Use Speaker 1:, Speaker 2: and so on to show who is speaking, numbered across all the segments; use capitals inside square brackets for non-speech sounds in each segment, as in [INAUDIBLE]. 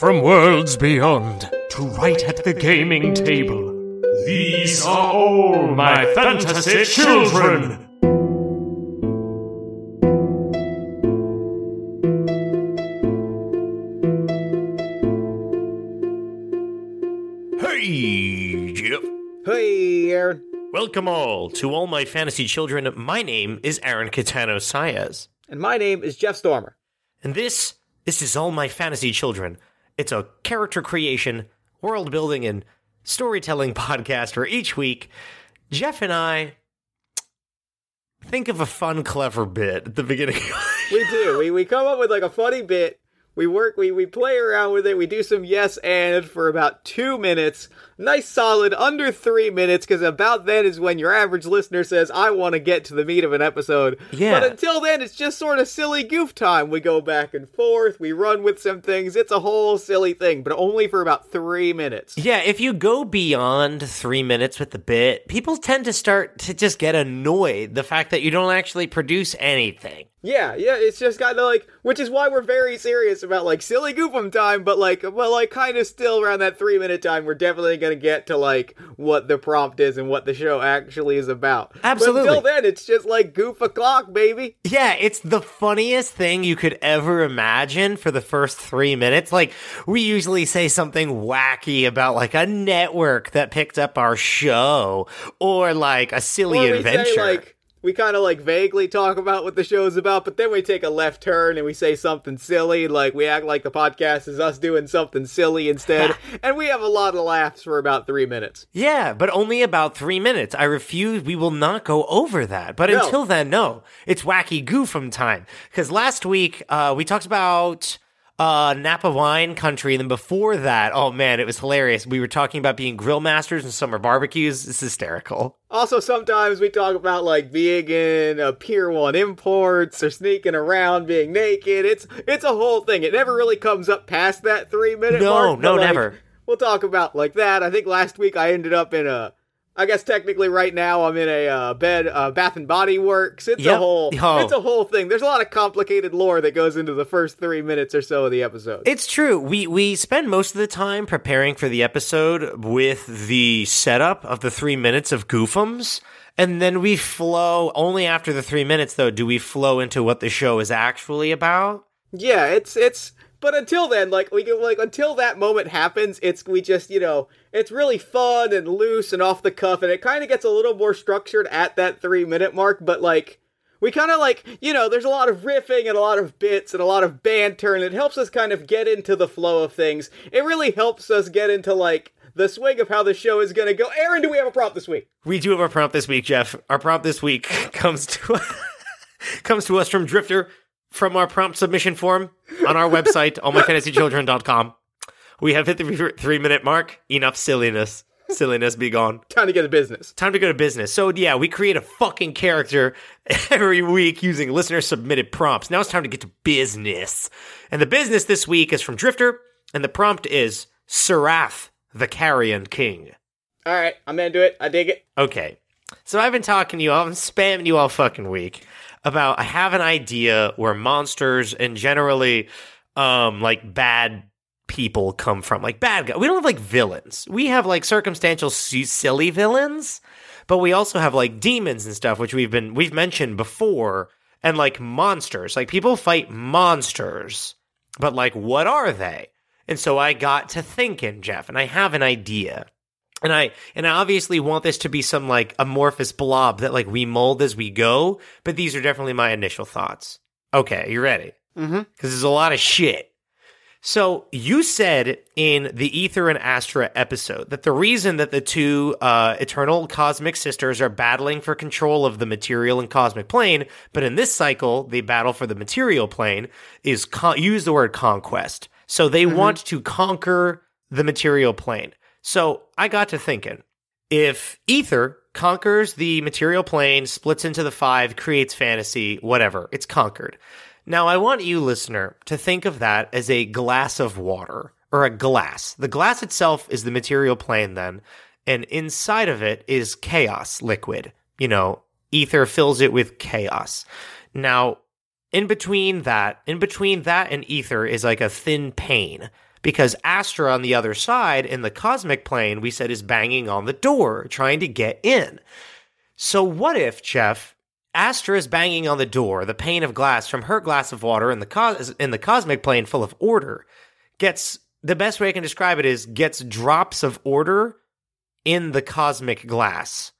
Speaker 1: from worlds beyond to right at the gaming table. These are all my fantasy children.
Speaker 2: Hey, Jeff.
Speaker 3: Hey, Aaron.
Speaker 2: Welcome all to all my fantasy children. My name is Aaron Catano Saez.
Speaker 3: And my name is Jeff Stormer.
Speaker 2: And this, this is all my fantasy children. It's a character creation, world building, and storytelling [LAUGHS] podcast where each week, Jeff and I think of a fun, clever bit at the beginning.
Speaker 3: We do. we, we come up with like a funny bit. We work, we, we play around with it. We do some yes and for about two minutes. Nice solid under three minutes, because about then is when your average listener says, I want to get to the meat of an episode.
Speaker 2: Yeah.
Speaker 3: But until then, it's just sort of silly goof time. We go back and forth, we run with some things. It's a whole silly thing, but only for about three minutes.
Speaker 2: Yeah, if you go beyond three minutes with the bit, people tend to start to just get annoyed the fact that you don't actually produce anything.
Speaker 3: Yeah, yeah, it's just kind of like, which is why we're very serious about like silly goofum time, but like, well, like kind of still around that three minute time, we're definitely gonna get to like what the prompt is and what the show actually is about.
Speaker 2: Absolutely.
Speaker 3: But until then, it's just like goof o'clock, baby.
Speaker 2: Yeah, it's the funniest thing you could ever imagine for the first three minutes. Like, we usually say something wacky about like a network that picked up our show or like a silly adventure.
Speaker 3: say like. We kind of like vaguely talk about what the show's about, but then we take a left turn and we say something silly. Like we act like the podcast is us doing something silly instead. [LAUGHS] and we have a lot of laughs for about three minutes.
Speaker 2: Yeah, but only about three minutes. I refuse. We will not go over that. But
Speaker 3: No.
Speaker 2: until then, no. It's wacky goofum time. Because last week, uh, we talked about uh, Napa wine country. And then before that, oh man, it was hilarious. We were talking about being grill masters and summer barbecues. It's hysterical.
Speaker 3: Also, sometimes we talk about like being in a Pier One imports or sneaking around, being naked. It's it's a whole thing. It never really comes up past that three minute
Speaker 2: No,
Speaker 3: mark.
Speaker 2: no,
Speaker 3: but, like,
Speaker 2: never.
Speaker 3: We'll talk about like that. I think last week I ended up in a. I guess technically right now I'm in a uh, bed, uh, Bath and Body Works. It's a whole, [LAUGHS]
Speaker 2: Oh.
Speaker 3: it's a whole thing. There's a lot of complicated lore that goes into the first three minutes or so of the episode.
Speaker 2: It's true. We we spend most of the time preparing for the episode with the setup of the three minutes of goofums, and then we flow. Only after the three minutes, though, do we flow into what the show is actually about.
Speaker 3: Yeah, it's it's but until then, like we can like until that moment happens, it's we just, you know, it's really fun and loose and off the cuff and it kind of gets a little more structured at that 3 minute mark, but like we kind of like, you know, there's a lot of riffing and a lot of bits and a lot of banter and it helps us kind of get into the flow of things. It really helps us get into like the swing of how the show is going to go. Aaron, do we have a prompt this week?
Speaker 2: We do have a prompt this week, Jeff. Our prompt this week [LAUGHS] comes to [LAUGHS] comes to us from Drifter from our prompt submission form on our website, [LAUGHS] allmyfantasychildren.com. We have hit the three minute mark. Enough silliness. Silliness be gone.
Speaker 3: Time to get to business.
Speaker 2: Time to go to business. So yeah, we create a fucking character every week using listener submitted prompts. Now it's time to get to business. And the business this week is from Drifter, and the prompt is Sarath, the Carrion King.
Speaker 3: All right, I'm into it. I dig it.
Speaker 2: Okay. So I've been talking to you, all, I'm spamming you all fucking week about I have an idea where monsters and generally um like bad people come from. Like bad guys. We don't have like villains. We have like circumstantial silly villains, but we also have like demons and stuff which we've been we've mentioned before and like monsters. Like people fight monsters. But like what are they? And so I got to thinking, Jeff, and I have an idea. And I and I obviously want this to be some like amorphous blob that like we mold as we go, but these are definitely my initial thoughts. Okay, you ready?
Speaker 3: Mm-hmm.
Speaker 2: Because there's a lot of shit. So you said in the Ether and Astra episode that the reason that the two uh, eternal cosmic sisters are battling for control of the material and cosmic plane, but in this cycle they battle for the material plane, is con- use the word conquest. So they want to conquer the material plane. So I got to thinking if Ether conquers the material plane, splits into the five, creates fantasy, whatever, it's conquered. Now, I want you, listener, to think of that as a glass of water or a glass. The glass itself is the material plane, then, and inside of it is chaos liquid. You know, ether fills it with chaos. Now, in between that, in between that and ether is like a thin pane. Because Astra on the other side in the cosmic plane, we said is banging on the door, trying to get in. So what if, Jeff, Astra is banging on the door, the pane of glass from her glass of water in the cos- in the cosmic plane full of order gets the best way I can describe it is gets drops of order in the cosmic glass.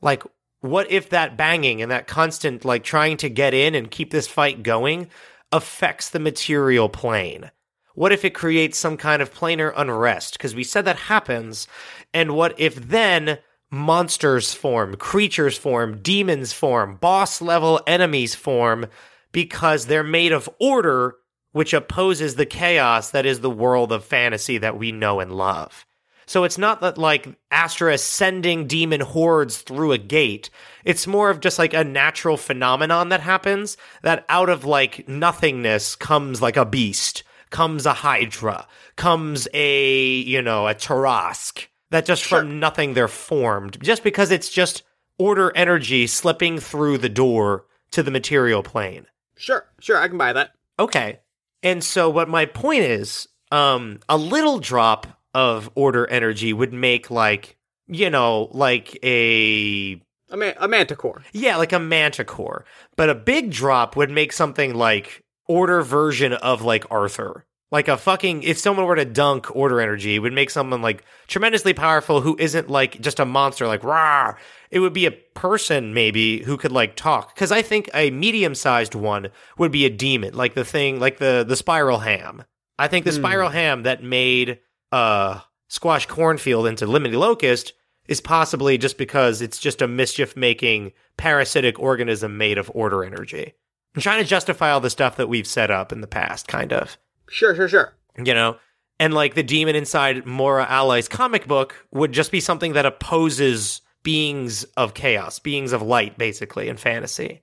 Speaker 2: Like what if that banging and that constant like trying to get in and keep this fight going affects the material plane? What if it creates some kind of planar unrest? Because we said that happens. And what if then monsters form, creatures form, demons form, boss level enemies form because they're made of order, which opposes the chaos that is the world of fantasy that we know and love. So it's not that like Astra sending demon hordes through a gate. It's more of just like a natural phenomenon that happens that out of like nothingness comes like a beast, comes a Hydra, comes a, you know, a Tarrasque that just
Speaker 3: Sure.
Speaker 2: from nothing they're formed just because it's just order energy slipping through the door to the material plane.
Speaker 3: Sure, sure, I can buy that.
Speaker 2: Okay. And so what my point is, um a little drop of order energy would make like, you know, like a
Speaker 3: A, man- a manticore.
Speaker 2: yeah, like a manticore. But a big drop would make something like order version of like Arthur. Like a fucking if someone were to dunk order energy, it would make someone like tremendously powerful who isn't like just a monster like rah. It would be a person maybe who could like talk. Cause I think a medium sized one would be a demon, like the thing like the the spiral ham. I think the
Speaker 3: Hmm.
Speaker 2: spiral ham that made uh squash cornfield into lemony locust is possibly just because it's just a mischief making parasitic organism made of order energy. I'm trying to justify all the stuff that we've set up in the past, kind of,
Speaker 3: Sure, sure, sure.
Speaker 2: you know? And like the demon inside Mora Ally's comic book would just be something that opposes beings of chaos, beings of light, basically, in fantasy.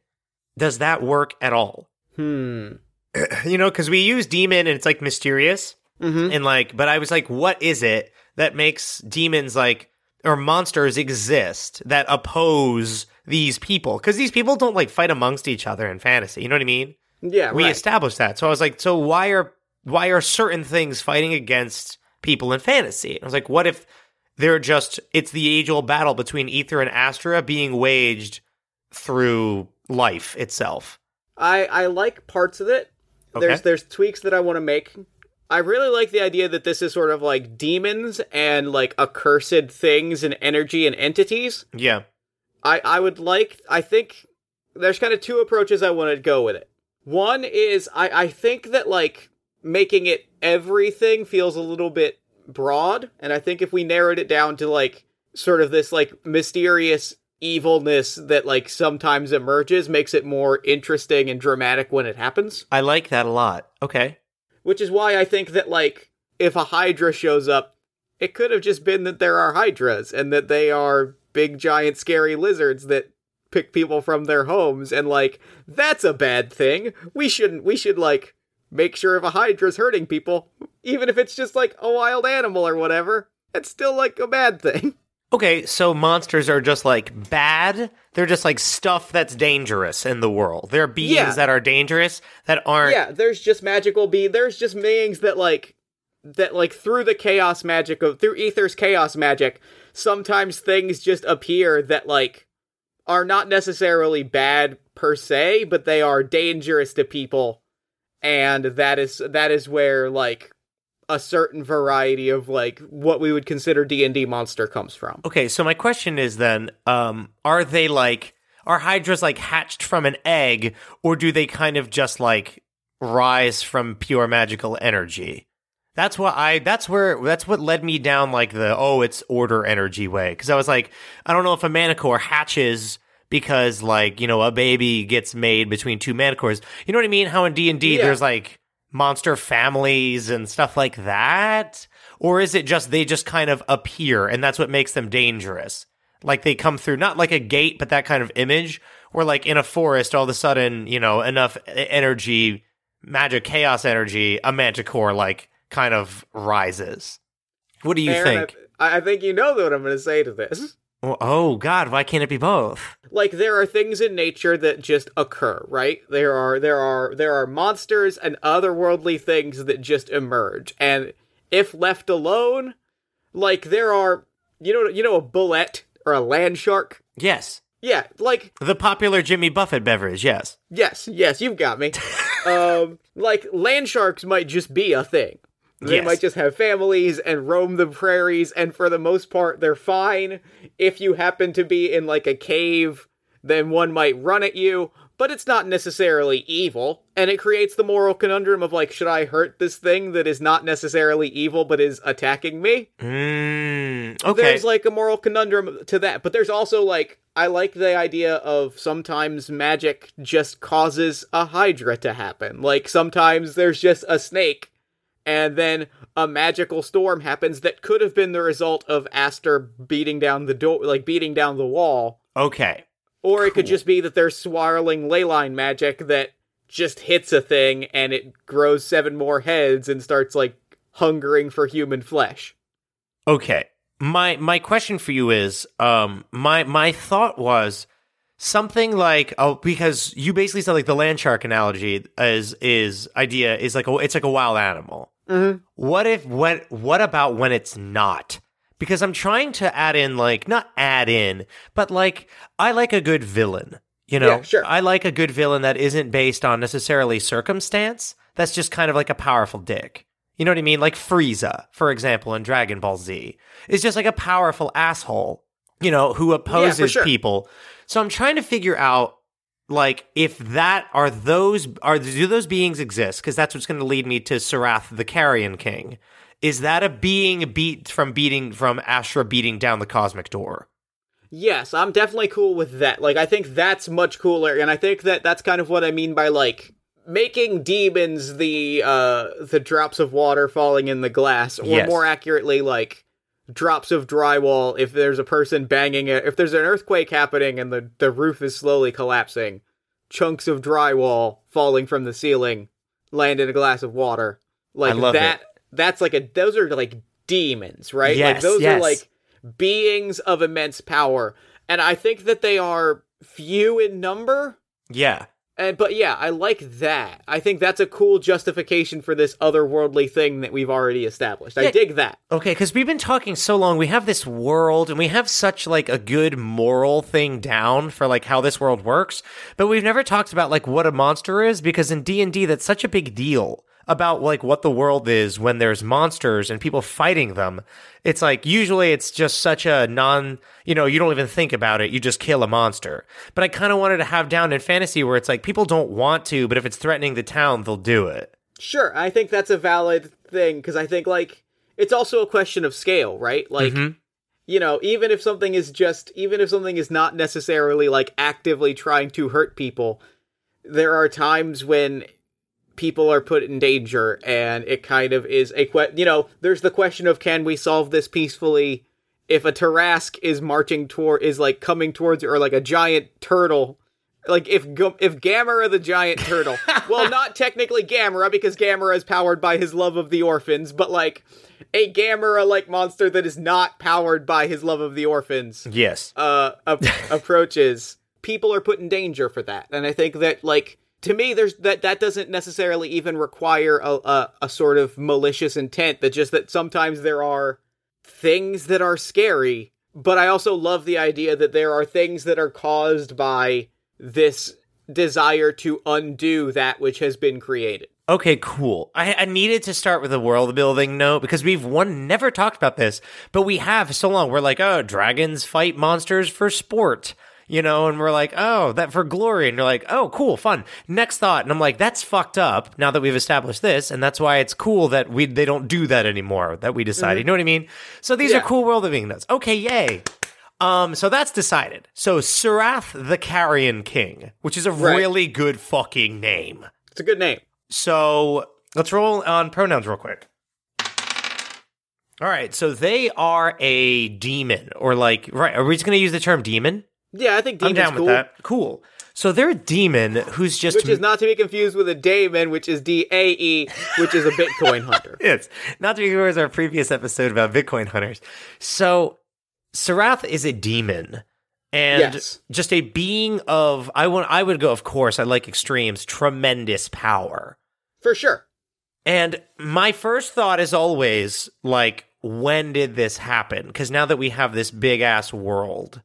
Speaker 2: Does that work at all?
Speaker 3: Hmm. [CLEARS THROAT]
Speaker 2: You know, because we use demon and it's like mysterious.
Speaker 3: Mm-hmm.
Speaker 2: and like but i was like what is it that makes demons like or monsters exist that oppose these people because these people don't like fight amongst each other in fantasy you know what i mean
Speaker 3: Yeah,
Speaker 2: we
Speaker 3: right.
Speaker 2: established that so i was like so why are why are certain things fighting against people in fantasy and i was like what if they're just it's the age old battle between ether and astra being waged through life itself
Speaker 3: I I like parts of it. There's there's tweaks that I want to make. I really like the idea that this is sort of like demons and like accursed things and energy and entities.
Speaker 2: yeah
Speaker 3: I I would like I think there's kind of two approaches I want to go with it. One is I I think that like making it everything feels a little bit broad and I think if we narrowed it down to like sort of this like mysterious evilness that like sometimes emerges makes it more interesting and dramatic when it happens.
Speaker 2: i like that a lot okay
Speaker 3: Which is why I think that, like, if a Hydra shows up, it could have just been that there are Hydras and that they are big, giant, scary lizards that pick people from their homes. And, like, that's a bad thing. We shouldn't, we should, like, make sure if a Hydra's hurting people, even if it's just, like, a wild animal or whatever, it's still, like, a bad thing. [LAUGHS]
Speaker 2: Okay, so monsters are just like bad. They're just like stuff that's dangerous in the world. They're beings
Speaker 3: Yeah.
Speaker 2: that are dangerous that aren't.
Speaker 3: yeah, there's just magical be there's just beings that like that like through the chaos magic of through Ether's chaos magic, sometimes things just appear that like are not necessarily bad per se, but they are dangerous to people. And that is that is where like a certain variety of like what we would consider D&D monster comes from.
Speaker 2: Okay, so my question is then, um, are they like are hydras like hatched from an egg, or do they kind of just like rise from pure magical energy? That's what I. That's where. That's what led me down like the oh, it's order energy way. Because I was like, I don't know if a manicore hatches because like you know a baby gets made between two manicores. You know what I mean? How in D and D there's like monster families and stuff like that, or is it just they just kind of appear and that's what makes them dangerous? Like they come through not like a gate, but that kind of image, or like in a forest, all of a sudden you know enough energy, magic, chaos energy, a manticore like kind of rises. What do you
Speaker 3: Aaron,
Speaker 2: think?
Speaker 3: I, I think you know what I'm going to say to this.
Speaker 2: Well, oh God, why can't it be both?
Speaker 3: like there are things in nature that just occur right there are there are there are monsters and otherworldly things that just emerge and if left alone, like there are, you know, you know, a bullet or a land shark.
Speaker 2: Yes.
Speaker 3: Yeah, like
Speaker 2: The popular Jimmy Buffett beverage, yes.
Speaker 3: yes, yes, you've got me. [LAUGHS] um, like land sharks might just be a thing. They
Speaker 2: Yes.
Speaker 3: might just have families and roam the prairies, and for the most part, they're fine. If you happen to be in like a cave, then one might run at you, but it's not necessarily evil. And it creates the moral conundrum of like, should I hurt this thing that is not necessarily evil but is attacking me?
Speaker 2: Mm, okay.
Speaker 3: There's like a moral conundrum to that, but there's also like I like the idea of sometimes magic just causes a hydra to happen. Like sometimes there's just a snake and then a magical storm happens that could have been the result of Astra beating down the door like beating down the wall,
Speaker 2: okay.
Speaker 3: or it could just be that there's swirling leyline magic that just hits a thing and it grows seven more heads and starts like hungering for human flesh.
Speaker 2: Okay. My my question for you is um my my thought was something like oh because you basically said like the land shark analogy is is idea is like a, it's like a wild animal.
Speaker 3: Mhm.
Speaker 2: What if what what about when it's not? Because I'm trying to add in like not add in, but like I like a good villain. You know,
Speaker 3: Yeah, sure.
Speaker 2: I like a good villain that isn't based on necessarily circumstance. That's just kind of like a powerful dick. You know what I mean? Like Frieza, for example, in Dragon Ball Z, is just like a powerful asshole, you know, who opposes
Speaker 3: sure.
Speaker 2: people. So I'm trying to figure out, like, if that are those are do those beings exist? Because that's what's going to lead me to Sarath, the Carrion King. Is that a being beat from beating from Astra beating down the cosmic door?
Speaker 3: Yes, I'm definitely cool with that. Like, I think that's much cooler, and I think that that's kind of what I mean by like making demons the uh the drops of water falling in the glass, or
Speaker 2: Yes.
Speaker 3: more accurately, like drops of drywall. If there's a person banging it, if there's an earthquake happening and the the roof is slowly collapsing, chunks of drywall falling from the ceiling land in a glass of water. Like
Speaker 2: love
Speaker 3: that.
Speaker 2: it.
Speaker 3: That's like a. Those are like demons, right? like
Speaker 2: Yes,
Speaker 3: those
Speaker 2: yes.
Speaker 3: are like beings of immense power and i think that they are few in number
Speaker 2: Yeah.
Speaker 3: And but yeah i like that. I think that's a cool justification for this otherworldly thing that we've already established. I
Speaker 2: Yeah.
Speaker 3: dig that.
Speaker 2: Okay, because we've been talking so long, we have this world and we have such like a good moral thing down for like how this world works, but we've never talked about like what a monster is because in D and D that's such a big deal about like what the world is when there's monsters and people fighting them. It's like usually it's just such a non, you know, you don't even think about it, you just kill a monster. But I kind of wanted to have down in fantasy where it's like people don't want to, but if it's threatening the town, they'll do it.
Speaker 3: sure i think that's a valid thing because i think like it's also a question of scale right like
Speaker 2: Mhm.
Speaker 3: you know even if something is just even if something is not necessarily like actively trying to hurt people there are times when people are put in danger and it kind of is a que- you know there's the question of can we solve this peacefully if a Tarrasque is marching toward is like coming towards or like a giant turtle like if if Gamera the giant turtle [LAUGHS] well not technically Gamera because Gamera is powered by his love of the orphans but like a Gamera like monster that is not powered by his love of the orphans
Speaker 2: Yes.
Speaker 3: uh ap- approaches people are put in danger for that and i think that like to me there's that that doesn't necessarily even require a, a a sort of malicious intent that just that sometimes there are things that are scary but i also love the idea that there are things that are caused by this desire to undo that which has been created
Speaker 2: Okay, cool. I, I needed to start with a world building note because we've one never talked about this, but we have so long. We're like, oh, dragons fight monsters for sport, you know, and we're like, oh, that for glory, and you're like, oh, cool, fun. Next thought, and I'm like, that's fucked up. Now that we've established this, and that's why it's cool that we they don't do that anymore. That we decided, you know what I mean? So these
Speaker 3: Yeah.
Speaker 2: are cool world building notes. Okay, yay. Um, so that's decided. So Sarath the Carrion King, which is a
Speaker 3: Right.
Speaker 2: really good fucking name.
Speaker 3: it's a good name
Speaker 2: So let's roll on pronouns real quick. All right, so they are a demon, or like, right? Are we just going to use the term demon?
Speaker 3: Yeah i think
Speaker 2: I'm
Speaker 3: demon's
Speaker 2: down
Speaker 3: cool
Speaker 2: with that. Cool. So they're a demon who's just
Speaker 3: which is not to be confused with a daemon which is d-a-e which is a bitcoin [LAUGHS] hunter
Speaker 2: It's not to be confused with our previous episode about Bitcoin hunters. So Sarath is a demon and
Speaker 3: Yes.
Speaker 2: just a being of I want I would go of course I like extremes tremendous power.
Speaker 3: for sure
Speaker 2: And my first thought is always like, when did this happen? Because now that we have this big ass world,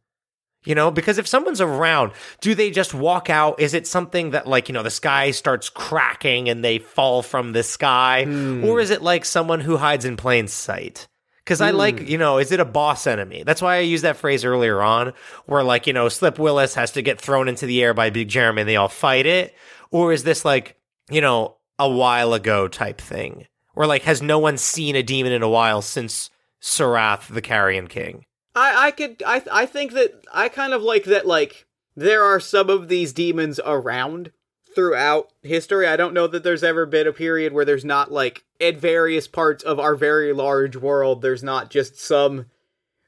Speaker 2: you know, because if someone's around, do they just walk out? Is it something that, like, you know, the sky starts cracking and they fall from the sky? Hmm. Or is it like someone who hides in plain sight? Because I like, hmm. you know, is it a boss enemy? That's why I used that phrase earlier on, where, like, you know, Slip Willis has to get thrown into the air by Big Jeremy and they all fight it. Or is this like, you know, a while ago type thing? Or like, has no one seen a demon in a while since Sarath, the Carrion King?
Speaker 3: I I could I I think that I kind of like that like there are some of these demons around throughout history. I don't know that there's ever been a period where there's not like at various parts of our very large world there's not just some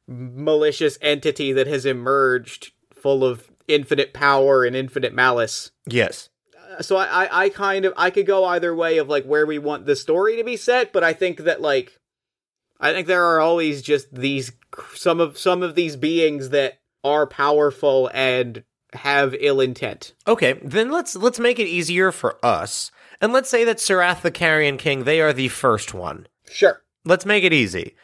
Speaker 3: malicious entity that has emerged full of infinite power and infinite malice.
Speaker 2: Yes.
Speaker 3: Uh, so I, I, I kind of I could go either way of like where we want the story to be set, but I think that like I think there are always just these some of some of these beings that are powerful and have ill intent.
Speaker 2: Okay, then let's let's make it easier for us. And let's say that Sarath the Carrion King, they are the first one.
Speaker 3: Sure.
Speaker 2: Let's make it easy.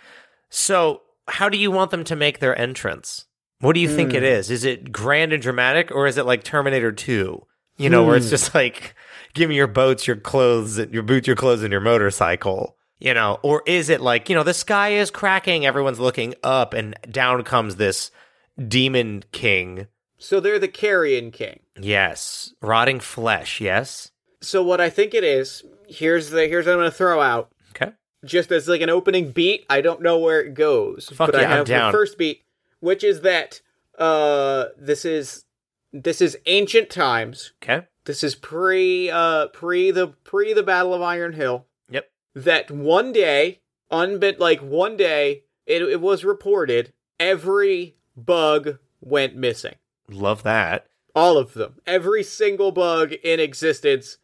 Speaker 2: So, how do you want them to make their entrance? What do you think it hmm. is? Is it grand and dramatic, or is it like Terminator 2? You know, where it's hmm. just like, give me your boats, your clothes, your boots, your clothes, and your motorcycle. You know, or is it like, you know, the sky is cracking, everyone's looking up, and down comes this demon king.
Speaker 3: So they're the Carrion King.
Speaker 2: Yes. Rotting flesh, yes?
Speaker 3: So what I think it is, here's the here's what I'm gonna throw out.
Speaker 2: Okay.
Speaker 3: Just as like an opening beat, I don't know where it goes.
Speaker 2: Fuck
Speaker 3: but I
Speaker 2: yeah, I'm
Speaker 3: have
Speaker 2: down.
Speaker 3: the first beat, which is that uh this is this is ancient times.
Speaker 2: Okay.
Speaker 3: This is pre uh pre the pre the Battle of Iron Hill. That one day, unbit like one day, it, it was reported every bug went missing.
Speaker 2: Love that.
Speaker 3: All of them. Every single bug in existence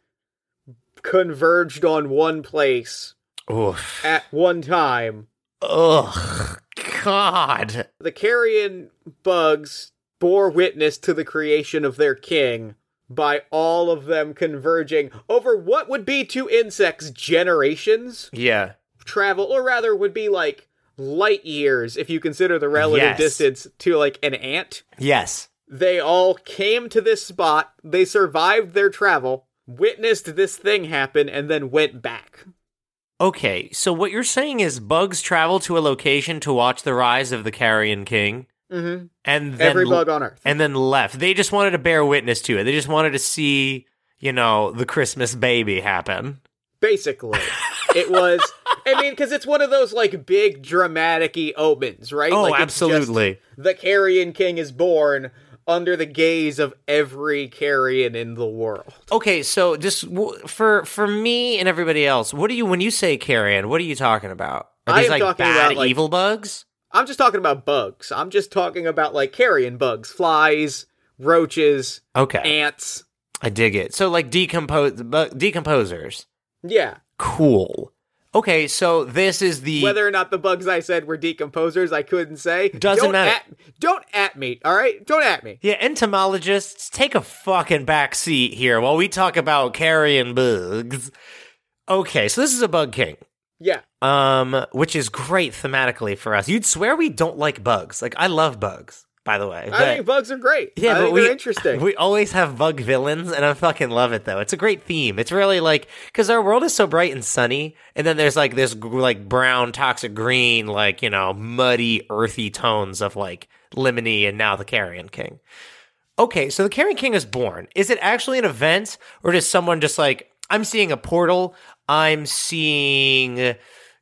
Speaker 3: converged on one place
Speaker 2: Oof.
Speaker 3: at one time.
Speaker 2: Ugh. God.
Speaker 3: The carrion bugs bore witness to the creation of their king by all of them converging over what would be to insects generations
Speaker 2: Yeah.
Speaker 3: travel, or rather would be like light years if you consider the relative
Speaker 2: Yes.
Speaker 3: distance to like an ant.
Speaker 2: Yes.
Speaker 3: They all came to this spot, they survived their travel, witnessed this thing happen, and then went back.
Speaker 2: Okay, so what you're saying is bugs travel to a location to watch the rise of the Carrion King,
Speaker 3: Mm-hmm.
Speaker 2: and then
Speaker 3: Every bug on Earth.
Speaker 2: and then left. They just wanted to bear witness to it. They just wanted to see, you know, the Christmas baby happen.
Speaker 3: Basically, it was. I mean, because it's one of those like big dramatic omens, right?
Speaker 2: Oh,
Speaker 3: like,
Speaker 2: absolutely.
Speaker 3: the Carrion King is born under the gaze of every carrion in the world.
Speaker 2: Okay, so just w- for for me and everybody else, what do you when you say carrion? What are you talking about? Are
Speaker 3: I
Speaker 2: these
Speaker 3: am
Speaker 2: like
Speaker 3: talking
Speaker 2: bad
Speaker 3: about, like-
Speaker 2: evil bugs?
Speaker 3: I'm just talking about bugs. I'm just talking about like carrion bugs, flies, roaches,
Speaker 2: Okay,
Speaker 3: ants.
Speaker 2: I dig it. So like decompose bu- decomposers.
Speaker 3: Yeah.
Speaker 2: Cool. Okay, so this is the
Speaker 3: Whether or not the bugs I said were decomposers, I couldn't say.
Speaker 2: Doesn't
Speaker 3: don't
Speaker 2: matter.
Speaker 3: At, don't at me, all right? Don't at me.
Speaker 2: Yeah, entomologists, take a fucking back seat here while we talk about carrion bugs. Okay, so this is a bug king.
Speaker 3: Yeah.
Speaker 2: Um, which is great thematically for us. You'd swear we don't like bugs. Like I love bugs, by the way.
Speaker 3: I think bugs are great.
Speaker 2: yeah,
Speaker 3: I
Speaker 2: but
Speaker 3: think
Speaker 2: we
Speaker 3: they're interesting.
Speaker 2: We always have bug villains, and I fucking love it though. It's a great theme. It's really like because our world is so bright and sunny, and then there's like this like brown, toxic green, like you know, muddy, earthy tones of like lemony, and now the Carrion King. Okay, so the Carrion King is born. Is it actually an event, or does someone just like I'm seeing a portal? I'm seeing,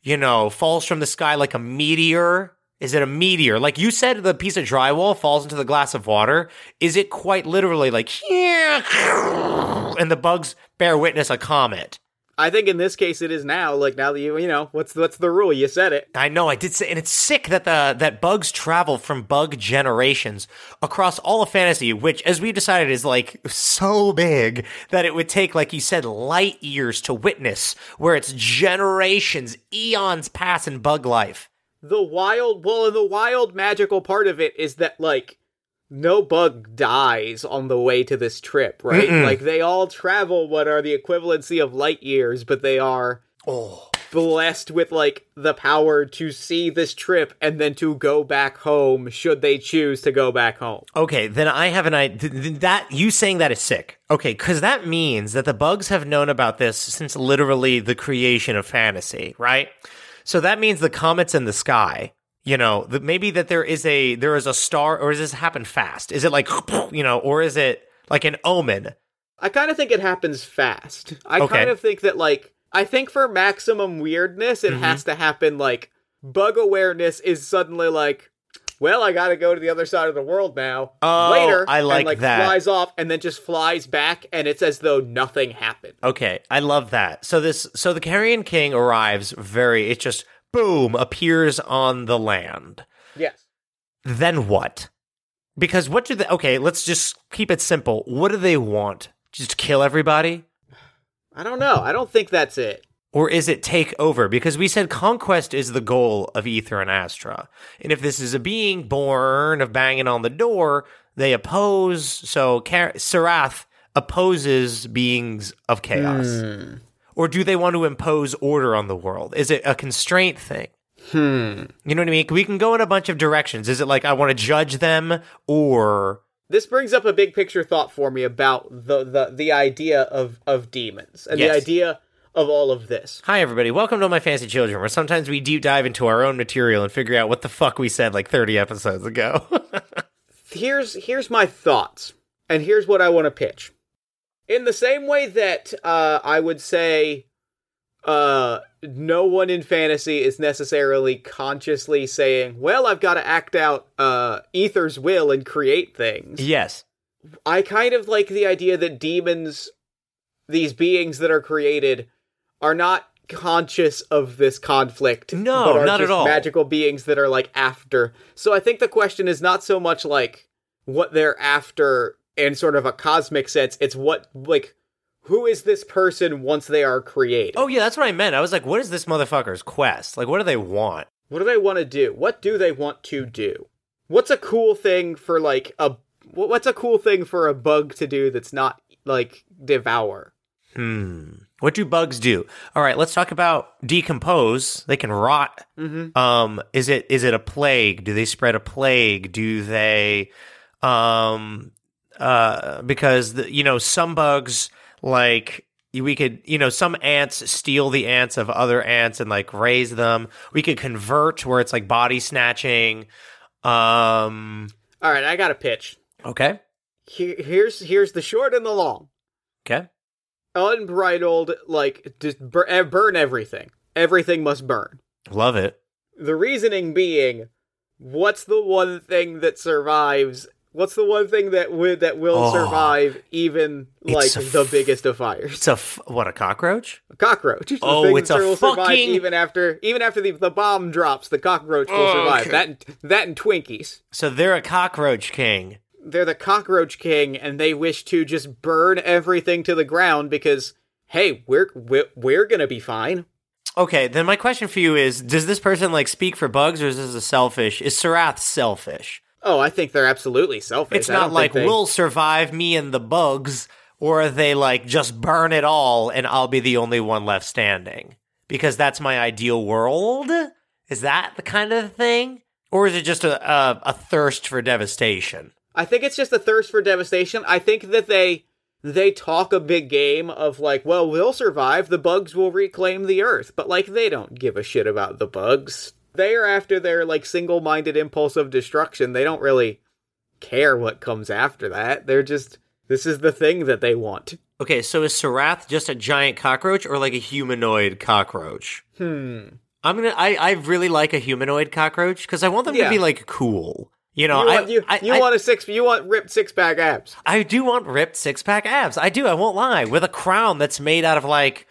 Speaker 2: you know, falls from the sky like a meteor. Is it a meteor? Like you said, the piece of drywall falls into the glass of water. Is it quite literally like, [LAUGHS] and the bugs bear witness a comet?
Speaker 3: I think in this case it is now. Like now that you you know what's what's the rule? You said it.
Speaker 2: I know I did say, and it's sick that the that bugs travel from bug generations across all of fantasy, which, as we decided, is like so big that it would take, like you said, light years to witness, where it's generations, eons pass in bug life.
Speaker 3: The wild well, and the wild magical part of it is that like no bug dies on the way to this trip, right?
Speaker 2: Mm-mm.
Speaker 3: Like they all travel what are the equivalency of light years, but they are
Speaker 2: Oh.
Speaker 3: blessed with like the power to see this trip and then to go back home should they choose to go back home.
Speaker 2: Okay, then I have an idea. That you saying that is sick. Okay, because that means that the bugs have known about this since literally the creation of fantasy, right? So that means the comets in the sky. You know, that maybe that there is a there is a star, or does this happen fast? Is it like [LAUGHS] you know, or is it like an omen?
Speaker 3: I kind of think it happens fast. I
Speaker 2: Okay.
Speaker 3: kind of think that like I think for maximum weirdness
Speaker 2: Mm-hmm.
Speaker 3: it has to happen like bug awareness is suddenly like well, I got to go to the other side of the world now.
Speaker 2: Oh,
Speaker 3: Later,
Speaker 2: I like
Speaker 3: and, like
Speaker 2: that.
Speaker 3: flies off and then just flies back, and it's as though nothing happened.
Speaker 2: Okay, I love that. So this, so the Carrion King arrives very. It just boom appears on the land.
Speaker 3: Yes.
Speaker 2: then what? Because what do they? Okay, let's just keep it simple. What do they want? Just kill everybody,
Speaker 3: I don't know. I don't think that's it.
Speaker 2: or is it take over? Because we said conquest is the goal of Ether and Astra, and if this is a being born of banging on the door, they oppose. So Car- Sarath opposes beings of chaos, hmm. Or do they want to impose order on the world? Is it a constraint thing?
Speaker 3: Hmm.
Speaker 2: You know what I mean? We can go in a bunch of directions. Is it like I want to judge them, or
Speaker 3: This brings up a big picture thought for me about the the, the idea of, of demons and
Speaker 2: Yes.
Speaker 3: the idea of all of this.
Speaker 2: Hi, everybody. Welcome to My Fancy Children, where sometimes we deep dive into our own material and figure out what the fuck we said like 30 episodes ago. [LAUGHS]
Speaker 3: Here's here's my thoughts, and here's what I want to pitch. In the same way that uh, I would say, uh, no one in fantasy is necessarily consciously saying, "Well, I've got to act out uh, Ether's will and create things."
Speaker 2: yes.
Speaker 3: I kind of like the idea that demons, these beings that are created, are not conscious of this conflict.
Speaker 2: No,
Speaker 3: but are
Speaker 2: not at all.
Speaker 3: Magical beings that are like after. So I think the question is not so much like what they're after in sort of a cosmic sense. It's what like who is this person once they are created?
Speaker 2: Oh, yeah, that's what I meant. I was like, what is this motherfucker's quest? Like, what do they want?
Speaker 3: What do they want to do? What do they want to do? What's a cool thing for like a what's a cool thing for a bug to do that's not like devour?
Speaker 2: Hmm. What do bugs do? All right, let's talk about decompose. They can rot.
Speaker 3: Mm-hmm.
Speaker 2: Um, is it is it a plague? Do they spread a plague? Do they um uh because the, you know some bugs like we could you know some ants steal the ants of other ants and like raise them. We could convert where it's like body snatching. Um
Speaker 3: All right, I got a pitch.
Speaker 2: okay.
Speaker 3: Here, here's here's the short and the long.
Speaker 2: Okay.
Speaker 3: Unbridled, like just bur- burn everything. Everything must burn.
Speaker 2: Love it.
Speaker 3: The reasoning being, what's the one thing that survives? What's the one thing that would that will
Speaker 2: Oh.
Speaker 3: survive even like the
Speaker 2: f-
Speaker 3: biggest of fires?
Speaker 2: It's a f- what a cockroach?
Speaker 3: A cockroach. The
Speaker 2: Oh, it's
Speaker 3: that
Speaker 2: a
Speaker 3: will survive even after even after the, the bomb drops. The cockroach will
Speaker 2: Oh,
Speaker 3: survive.
Speaker 2: okay.
Speaker 3: That and, that and Twinkies.
Speaker 2: So they're a cockroach king.
Speaker 3: they're the cockroach king and they wish to just burn everything to the ground because hey we're we're, we're gonna be fine
Speaker 2: Okay, then my question for you is: Does this person like speak for bugs, or is this a selfish? Is Sarath selfish?
Speaker 3: Oh i think they're absolutely selfish.
Speaker 2: It's not like
Speaker 3: they-
Speaker 2: we'll survive me and the bugs, or they like just burn it all and I'll be the only one left standing. Because that's my ideal world? Is that the kind of thing, or is it just a a, a thirst for devastation?
Speaker 3: i think it's just a thirst for devastation. I think that they they talk a big game of like well we'll survive. The bugs will reclaim the earth. But like they don't give a shit about the bugs they are after their like single-minded impulse of destruction they don't really care what comes after that they're just this is the thing that they want
Speaker 2: Okay, so is Sarath just a giant cockroach or like a humanoid cockroach?
Speaker 3: hmm
Speaker 2: I'm gonna. I I really like a humanoid cockroach because I want them
Speaker 3: Yeah.
Speaker 2: to be like cool. You know,
Speaker 3: you
Speaker 2: I,
Speaker 3: you,
Speaker 2: I,
Speaker 3: you
Speaker 2: I,
Speaker 3: want a six you want ripped six pack abs
Speaker 2: I do want ripped six pack abs. I do. I won't lie. With a crown that's made out of like,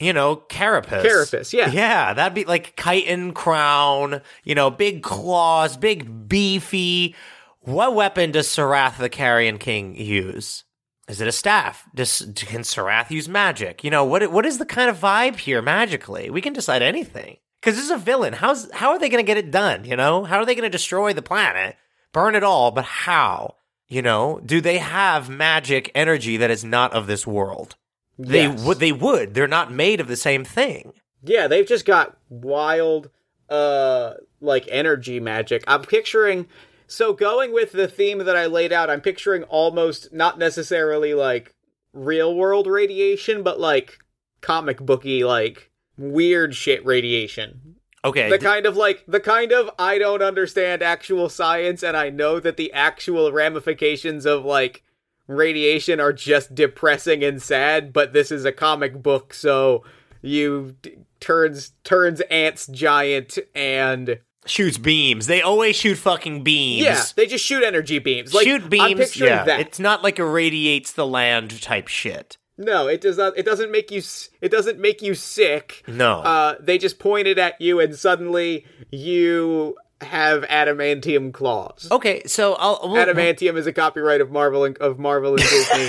Speaker 2: you know, carapace.
Speaker 3: Carapace, yeah.
Speaker 2: Yeah, that'd be like chitin crown. You know, big claws, big beefy. What weapon does Sarath the Carrion King use? Is it a staff? Does can Sarath use magic? You know what? What is the kind of vibe here magically? We can decide anything because this is a villain. How's how are they going to get it done? You know, how are they going to destroy the planet, burn it all? But how? You know, do they have magic energy that is not of this world? They
Speaker 3: Yes.
Speaker 2: would. They would. They're not made of the same thing.
Speaker 3: Yeah, they've just got wild uh like energy magic. I'm picturing so going with the theme that I laid out, I'm picturing almost not necessarily like real world radiation, but like comic booky like weird shit radiation.
Speaker 2: Okay.
Speaker 3: The kind of like the kind of I don't understand actual science and I know that the actual ramifications of like radiation are just depressing and sad, but this is a comic book so you d- turns turns ants giant and
Speaker 2: shoots beams. They always shoot fucking beams.
Speaker 3: yeah, they just shoot energy beams. Like
Speaker 2: shoot beams. Yeah,
Speaker 3: that.
Speaker 2: it's not like irradiates the land type shit.
Speaker 3: No, it does not. It doesn't make you. It doesn't make you sick.
Speaker 2: No.
Speaker 3: Uh, they just point it at you, and suddenly you have adamantium claws.
Speaker 2: okay, so I'll. We'll,
Speaker 3: Adamantium is a copyright of Marvel and, of Marvel and Disney.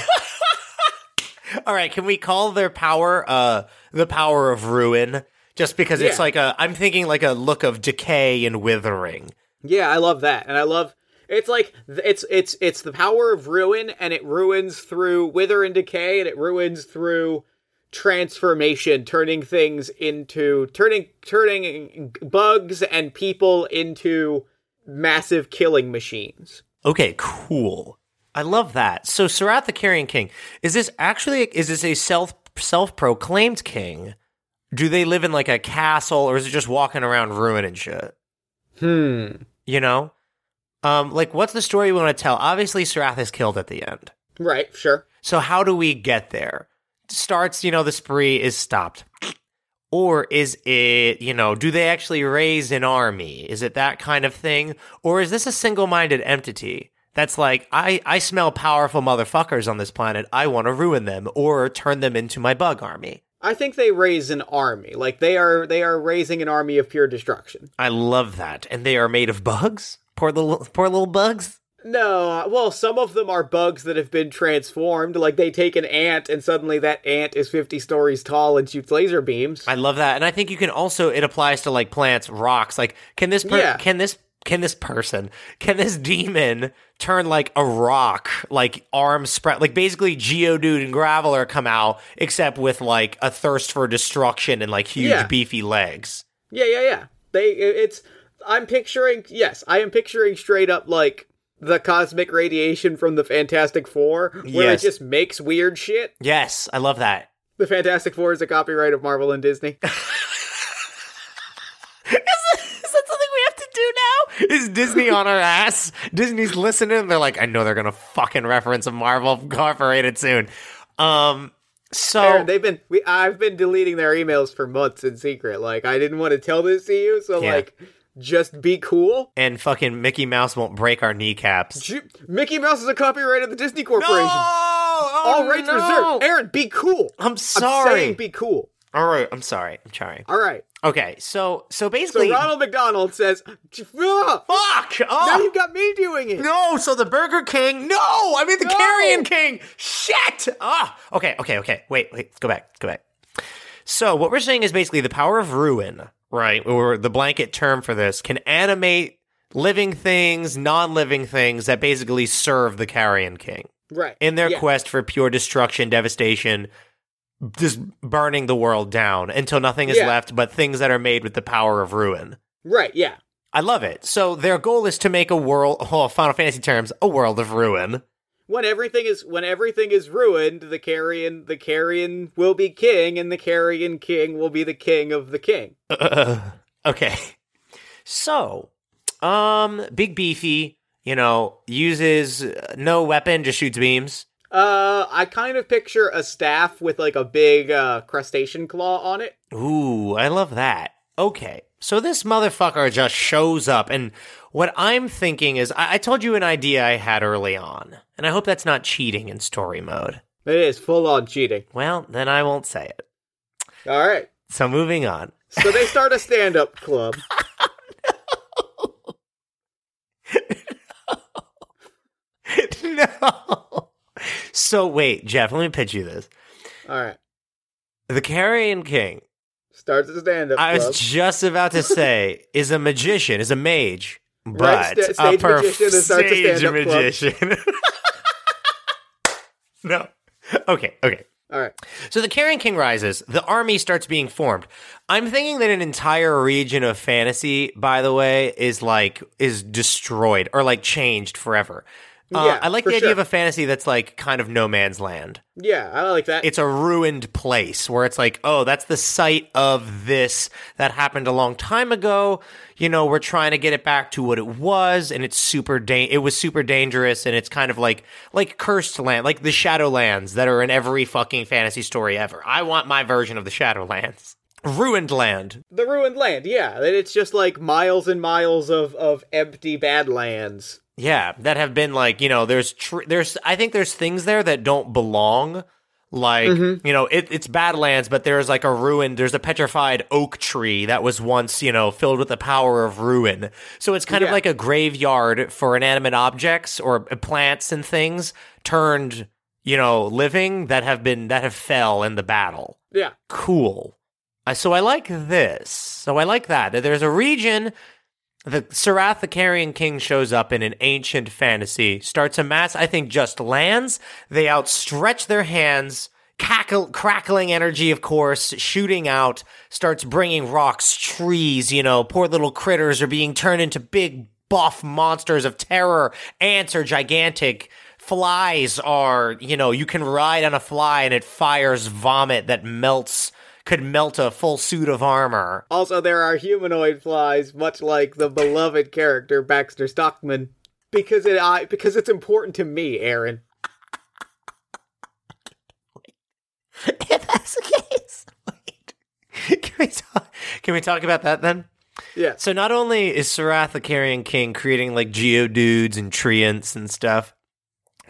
Speaker 3: [LAUGHS]
Speaker 2: all right, can we call their power uh the power of ruin? Just because it's like a, I'm thinking like a look of decay and withering.
Speaker 3: yeah, I love that, and I love. It's like it's it's it's the power of ruin, and it ruins through wither and decay, and it ruins through transformation, turning things into turning turning bugs and people into massive killing machines.
Speaker 2: Okay, cool. I love that. So Sarath the Carrion King, is this actually is this a self self proclaimed king? Do they live in like a castle or is it just walking around ruin and shit?
Speaker 3: Hmm.
Speaker 2: You know? Um, like what's the story we want to tell? Obviously Sarath is killed at the end.
Speaker 3: Right. Sure.
Speaker 2: So how do we get there? Starts, you know, the spree is stopped. Or is it, you know, do they actually raise an army? Is it that kind of thing? Or is this a single minded entity that's like, I, I smell powerful motherfuckers on this planet. I want to ruin them or turn them into my bug army?
Speaker 3: I think they raise an army. Like they are they are raising an army of pure destruction.
Speaker 2: I love that. And they are made of bugs? Poor little, poor little bugs?
Speaker 3: No, well, some of them are bugs that have been transformed. Like they take an ant and suddenly that ant is 50 stories tall and shoots laser beams.
Speaker 2: I love that, and I think you can also it applies to like plants, rocks. Like, can this per-
Speaker 3: Yeah.
Speaker 2: can this can this person can this demon turn like a rock, like arms spread, like basically Geodude and Graveler come out, except with like a thirst for destruction and like huge
Speaker 3: Yeah.
Speaker 2: beefy legs.
Speaker 3: Yeah, yeah, yeah. They it's I'm picturing yes, I am picturing straight up like the cosmic radiation from the Fantastic Four where
Speaker 2: Yes.
Speaker 3: it just makes weird shit.
Speaker 2: Yes, I love that.
Speaker 3: The Fantastic Four is a copyright of Marvel and Disney. [LAUGHS]
Speaker 2: Is that something we have to do now? Is Disney on our ass? Disney's listening. They're like, I know they're gonna fucking reference a Marvel Incorporated soon. Um, so
Speaker 3: Aaron, they've been we I've been deleting their emails for months in secret. Like I didn't want to tell this to you, so
Speaker 2: Yeah.
Speaker 3: like just be cool.
Speaker 2: and fucking Mickey Mouse won't break our kneecaps.
Speaker 3: Ju- Mickey Mouse is a copyright of the Disney Corporation.
Speaker 2: Oh,
Speaker 3: All rights reserved. Aaron, be cool.
Speaker 2: I'm
Speaker 3: I'm
Speaker 2: sorry.
Speaker 3: saying be cool.
Speaker 2: All right, I'm sorry. I'm sorry.
Speaker 3: All right.
Speaker 2: Okay, so so
Speaker 3: So
Speaker 2: basically,
Speaker 3: Ronald McDonald says, "Ugh,
Speaker 2: fuck.
Speaker 3: "Now
Speaker 2: Oh
Speaker 3: you've got me doing it."
Speaker 2: no! So the Burger King. No, I mean the
Speaker 3: No.
Speaker 2: Carrion King. Shit. Ah. Okay. Okay. Okay. Wait. Wait. Let's go back. Let's go back. So what we're saying is basically the power of ruin, right? Or the blanket term for this can animate living things, non-living things that basically serve the Carrion King.
Speaker 3: Right.
Speaker 2: in their
Speaker 3: Yeah.
Speaker 2: quest for pure destruction, devastation, just burning the world down until nothing is
Speaker 3: Yeah.
Speaker 2: left but things that are made with the power of ruin.
Speaker 3: Right. Yeah.
Speaker 2: I love it. So their goal is to make a world, [LAUGHS] oh, Final Fantasy terms, a world of ruin.
Speaker 3: When everything is when everything is ruined, the carrion the carrion will be king, and the carrion king will be the king of the king. [LAUGHS]
Speaker 2: okay. So, um, Big Beefy, you know, uses uh, no weapon, just shoots beams.
Speaker 3: Uh, I kind of picture a staff with like a big uh, crustacean claw on it.
Speaker 2: Ooh, I love that. Okay. So this motherfucker just shows up, and what I'm thinking is I, I told you an idea I had early on, and I hope that's not cheating in story mode.
Speaker 3: It is full on cheating.
Speaker 2: Well, then I won't say it.
Speaker 3: All right.
Speaker 2: So moving on.
Speaker 3: So they start a stand up club. [LAUGHS] [LAUGHS]
Speaker 2: no. So wait, Jeff, let me pitch you this.
Speaker 3: All right.
Speaker 2: The Carrion King,
Speaker 3: Starts a stand up
Speaker 2: I was just about to [LAUGHS] say, is a magician, is a mage, but
Speaker 3: Right, sta-
Speaker 2: a
Speaker 3: stage
Speaker 2: perf-
Speaker 3: magician that starts a
Speaker 2: stage
Speaker 3: stand-up club.
Speaker 2: magician. [LAUGHS] no. Okay, okay.
Speaker 3: All right.
Speaker 2: So the Carrion King rises, the army starts being formed. I'm thinking that an entire region of fantasy, by the way, is like is destroyed or like changed forever. Uh,
Speaker 3: Yeah,
Speaker 2: I like the idea
Speaker 3: sure.
Speaker 2: of a fantasy that's like kind of no man's land.
Speaker 3: Yeah, I like that.
Speaker 2: It's a ruined place where it's like, oh, that's the site of this that happened a long time ago. You know, we're trying to get it back to what it was, and it's super. Da- it was super dangerous, and it's kind of like like cursed land, like the Shadowlands that are in every fucking fantasy story ever. I want my version of the Shadowlands. [LAUGHS] Ruined land.
Speaker 3: the ruined land. Yeah, it's just like miles and miles of of empty badlands.
Speaker 2: Yeah, that have been like you know, there's tr- there's I think there's things there that don't belong. Like you know, it, it's Badlands, but there's like a ruined. There's a petrified oak tree that was once you know filled with the power of ruin. So it's kind of like a graveyard for inanimate objects or plants and things turned you know living that have been that have fell in the battle
Speaker 3: Yeah.
Speaker 2: cool. Uh, so I like this. So I like that. That there's a region. The Sarath the Carrion King shows up in an ancient fantasy, starts a mass, I think, just lands. They outstretch their hands, cackle, crackling energy, of course, shooting out, starts bringing rocks, trees, you know, poor little critters are being turned into big, buff monsters of terror. Ants are gigantic. Flies are, you know, you can ride on a fly and it fires vomit that melts, could melt a full suit of armor.
Speaker 3: Also, there are humanoid flies, much like the beloved character Baxter Stockman, because it I because it's important to me, Aaron. [LAUGHS]
Speaker 2: if that's the case, wait. [LAUGHS] Can we talk? Can we talk about that then?
Speaker 3: Yeah.
Speaker 2: So not only is Sarath the Carrion King creating like geodudes and treants and stuff,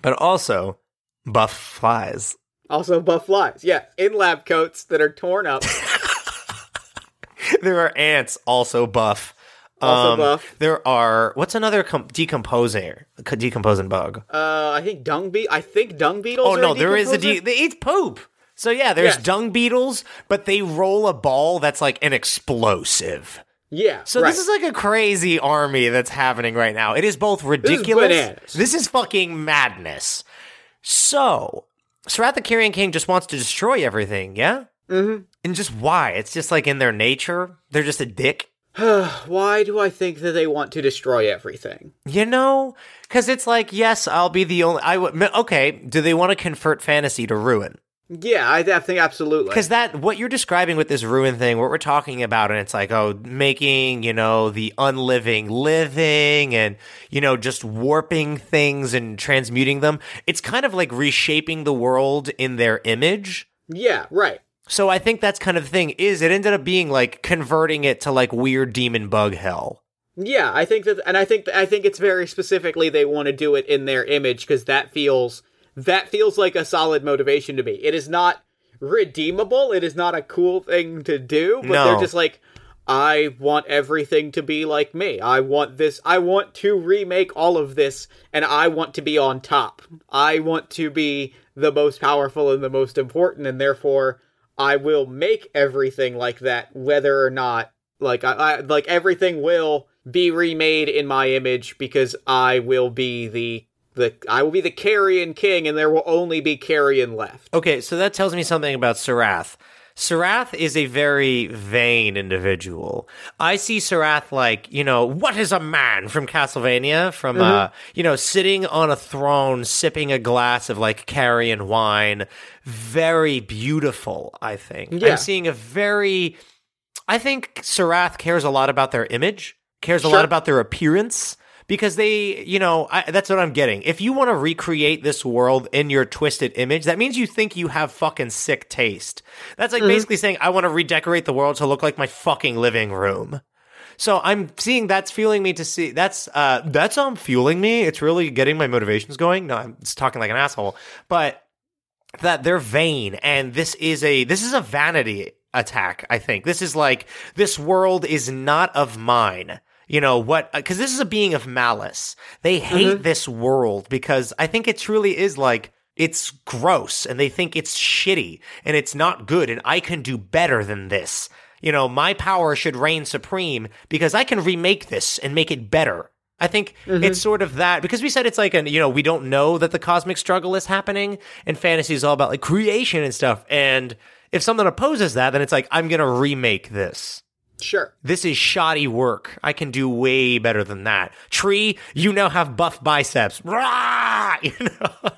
Speaker 2: but also buff flies.
Speaker 3: Also, buff flies. Yeah, in lab coats that are torn up. [LAUGHS]
Speaker 2: there are ants also buff. Um,
Speaker 3: Also buff.
Speaker 2: There are what's another com- decomposer, decomposing bug.
Speaker 3: Uh, I think dung be. I think dung beetles.
Speaker 2: Oh
Speaker 3: are
Speaker 2: no, there is a de-
Speaker 3: decomposer?
Speaker 2: they eat poop. So yeah, there's
Speaker 3: Yes.
Speaker 2: dung beetles, but they roll a ball that's like an explosive.
Speaker 3: Yeah.
Speaker 2: So
Speaker 3: right.
Speaker 2: this is like a crazy army that's happening right now. It is both ridiculous.
Speaker 3: bananas.
Speaker 2: This is fucking madness. So, Sarath the Carrion King just wants to destroy everything, yeah?
Speaker 3: Mhm.
Speaker 2: And just why? It's just like in their nature. They're just a dick. [SIGHS]
Speaker 3: Why do I think that they want to destroy everything?
Speaker 2: You know? Because it's like, yes, I'll be the only. I would. Okay, do they want to convert fantasy to ruin?
Speaker 3: Yeah, I, I think absolutely.
Speaker 2: Because that, what you're describing with this ruin thing, what we're talking about, and it's like, oh, making, you know, the unliving living and, you know, just warping things and transmuting them. It's kind of like reshaping the world in their image.
Speaker 3: yeah, right.
Speaker 2: So I think that's kind of the thing is it ended up being like converting it to like weird demon bug hell.
Speaker 3: Yeah, I think that, and I think I think it's very specifically they want to do it in their image because that feels that feels like a solid motivation to me. It is not redeemable. It is not a cool thing to do, but
Speaker 2: No.
Speaker 3: they're just like, I want everything to be like me. I want this. I want to remake all of this, and I want to be on top. I want to be the most powerful and the most important, and therefore I will make everything like that, whether or not like I, I like everything will be remade in my image because I will be the the I will be the Carrion King, and there will only be Carrion left.
Speaker 2: Okay, so that tells me something about Sarath. Sarath is a very vain individual. I see Sarath like, you know, what is a man from Castlevania? From, uh, you know, sitting on a throne, sipping a glass of like carrion wine. Very beautiful, I think.
Speaker 3: Yeah.
Speaker 2: I'm seeing a very, I think Sarath cares a lot about their image, cares a lot about their appearance because they, you know, I, that's what I'm getting. If you want to recreate this world in your twisted image, that means you think you have fucking sick taste. That's like basically saying I want to redecorate the world to look like my fucking living room. So I'm seeing that's fueling me to see that's uh that's um fueling me. It's really getting my motivations going. No, I'm just talking like an asshole. But that they're vain and this is a this is a vanity attack i think this is like this world is not of mine you know what uh, because this is a being of malice. They mm-hmm. hate this world because i think it truly is like it's gross and they think it's shitty and it's not good and i can do better than this. You know my power should reign supreme because i can remake this and make it better. I think mm-hmm. it's sort of that because we said it's like an you know we don't know that the cosmic struggle is happening and fantasy is all about like creation and stuff. And if something opposes that then it's like I'm gonna remake this.
Speaker 3: Sure.
Speaker 2: This is shoddy work. I can do way better than that. Tree, you now have buff biceps. Rah! [LAUGHS] You know.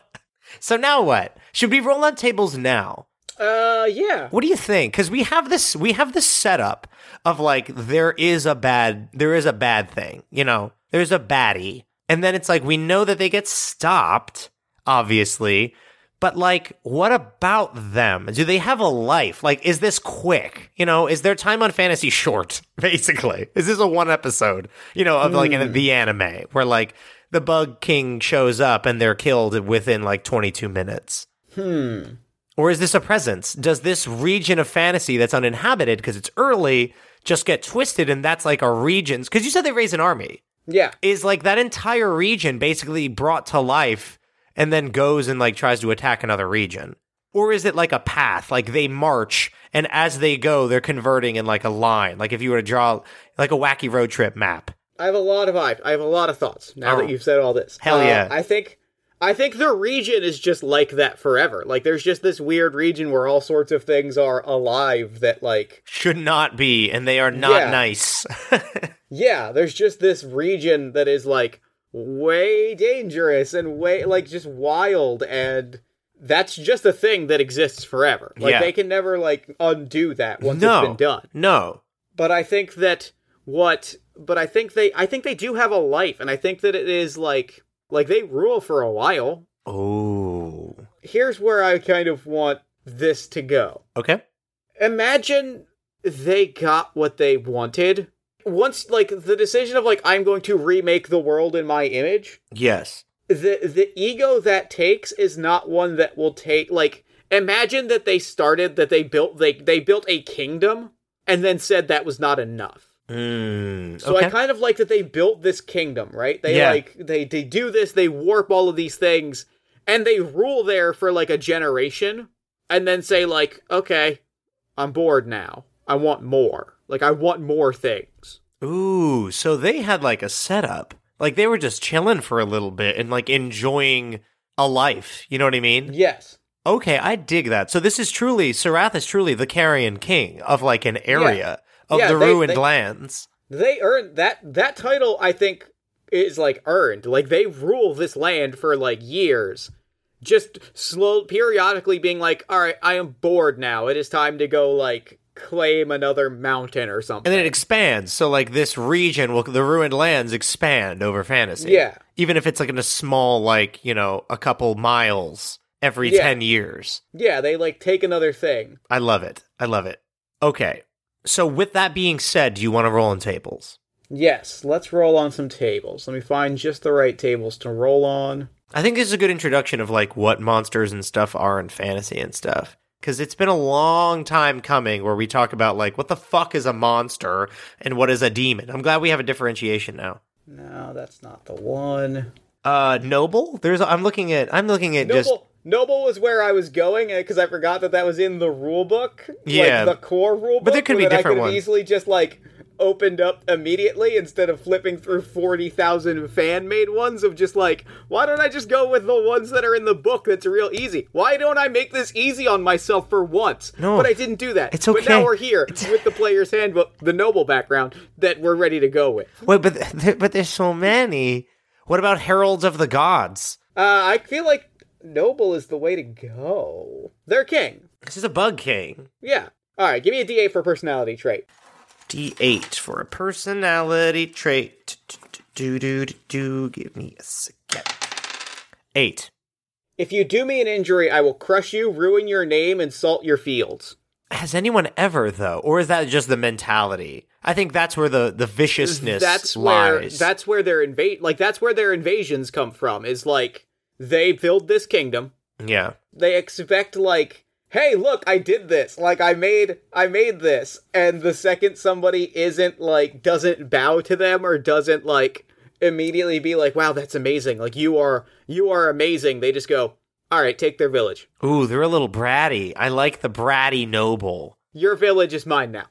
Speaker 2: so now what? Should we roll on tables now?
Speaker 3: Uh, yeah.
Speaker 2: What do you think? Because we have this, we have this setup of like there is a bad, there is a bad thing. You know, there's a baddie, and then it's like we know that they get stopped, obviously. But like, what about them? Do they have a life? Like, is this quick? You know, is their time on fantasy [LAUGHS] short? Basically, is this a one episode? You know, of like in the anime where like the Bug King shows up and they're killed within like 22 minutes. Hmm. Or is this a presence? Does this region of fantasy that's uninhabited because it's early just get twisted and that's like a region's? Because you said they raise an army.
Speaker 3: Yeah.
Speaker 2: Is like that entire region basically brought to life and then goes and like tries to attack another region? Or is it like a path? Like they march and as they go, they're converting in like a line. Like if you were to draw like a wacky road trip map.
Speaker 3: I have a lot of I, have a lot of thoughts now
Speaker 2: Oh.
Speaker 3: that you've said all this.
Speaker 2: Hell
Speaker 3: Uh,
Speaker 2: yeah.
Speaker 3: I think I think the region is just like that forever. Like there's just this weird region where all sorts of things are alive that like
Speaker 2: Should not be, and they are not
Speaker 3: Yeah.
Speaker 2: nice. [LAUGHS]
Speaker 3: yeah, there's just this region that is like way dangerous and way like just wild and that's just a thing that exists forever. Like
Speaker 2: Yeah.
Speaker 3: they can never like undo that once
Speaker 2: no.
Speaker 3: it's been done.
Speaker 2: No.
Speaker 3: but I think that what but I think they I think they do have a life and I think that it is like like they rule for a while.
Speaker 2: Oh.
Speaker 3: Here's where I kind of want this to go.
Speaker 2: Okay.
Speaker 3: Imagine they got what they wanted. Once like the decision of like I'm going to remake the world in my image,
Speaker 2: Yes.
Speaker 3: the the ego that takes is not one that will take like imagine that they started that they built they they built a kingdom and then said that was not enough.
Speaker 2: Mm,
Speaker 3: So. I kind of like that they built this kingdom, right? They
Speaker 2: Yeah.
Speaker 3: like they they do this, they warp all of these things, and they rule there for like a generation, and then say like, okay, I'm bored now. I want more. Like I want more things.
Speaker 2: Ooh, so they had like a setup. Like they were just chilling for a little bit and like enjoying a life. You know what I mean?
Speaker 3: Yes.
Speaker 2: Okay, I dig that. So this is truly Sarath is truly the carrion king of like an area of
Speaker 3: Yeah,
Speaker 2: the
Speaker 3: they-
Speaker 2: ruined
Speaker 3: they-
Speaker 2: lands.
Speaker 3: They earned that that title I think is like earned. Like they rule this land for like years. Just slow periodically being like, "All right, I am bored now. It is time to go like claim another mountain or something."
Speaker 2: And then it expands. So like this region will the ruined lands expand over fantasy.
Speaker 3: Yeah.
Speaker 2: Even if it's like in a small like, you know, a couple miles every
Speaker 3: Yeah.
Speaker 2: 10 years.
Speaker 3: Yeah, they like take another thing.
Speaker 2: I love it. I love it. Okay. So with that being said, do you want to roll on tables?
Speaker 3: Yes, let's roll on some tables. Let me find just the right tables to roll on.
Speaker 2: I think this is a good introduction of like what monsters and stuff are in fantasy and stuff. Cause it's been a long time coming where we talk about like what the fuck is a monster and what is a demon. I'm glad we have a differentiation now.
Speaker 3: No, that's not the one.
Speaker 2: Uh, noble. There's. I'm looking at. I'm looking at just.
Speaker 3: Noble Noble was where I was going because I forgot that that was in the rule book.
Speaker 2: Yeah.
Speaker 3: like the core rule book.
Speaker 2: But there could be different
Speaker 3: I could
Speaker 2: ones.
Speaker 3: easily just like opened up immediately instead of flipping through forty thousand fan made ones of just like, why don't I just go with the ones that are in the book? That's real easy. Why don't I make this easy on myself for once?
Speaker 2: No.
Speaker 3: but I didn't do that.
Speaker 2: It's okay.
Speaker 3: But now we're here with the player's handbook, the Noble background that we're ready to go with.
Speaker 2: Wait, but th- but there's so many. What about heralds of the gods?
Speaker 3: Uh, I feel like Noble is the way to go. They're king.
Speaker 2: This is a bug king.
Speaker 3: Yeah. All right, give me a D8 for personality trait.
Speaker 2: D8 for a personality trait. Do do do do. Give me a second. Eight.
Speaker 3: If you do me an injury, I will crush you, ruin your name, and salt your fields.
Speaker 2: Has anyone ever though, or is that just the mentality? I think that's where the the viciousness
Speaker 3: That's where
Speaker 2: lies.
Speaker 3: that's where their invade like that's where their invasions come from. Is like they build this kingdom.
Speaker 2: yeah.
Speaker 3: They expect like, hey, look, I did this. Like I made I made this. And the second somebody isn't like doesn't bow to them or doesn't like immediately be like, wow, that's amazing. Like you are you are amazing. They just go, all right, take their village.
Speaker 2: Ooh, they're a little bratty. I like the bratty noble.
Speaker 3: Your village is mine now.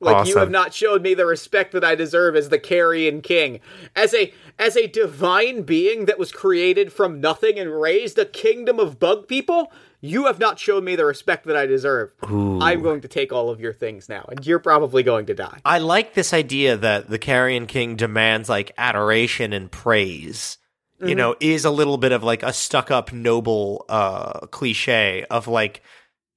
Speaker 3: Like you have not showed me the respect that I deserve as the carrion king. As a as a divine being that was created from nothing and raised a kingdom of bug people, you have not shown me the respect that I deserve. I'm going to take all of your things now, and you're probably going to die.
Speaker 2: I like this idea that the Carrion King demands like adoration and praise. You know, is a little bit of like a stuck up noble uh cliche of like,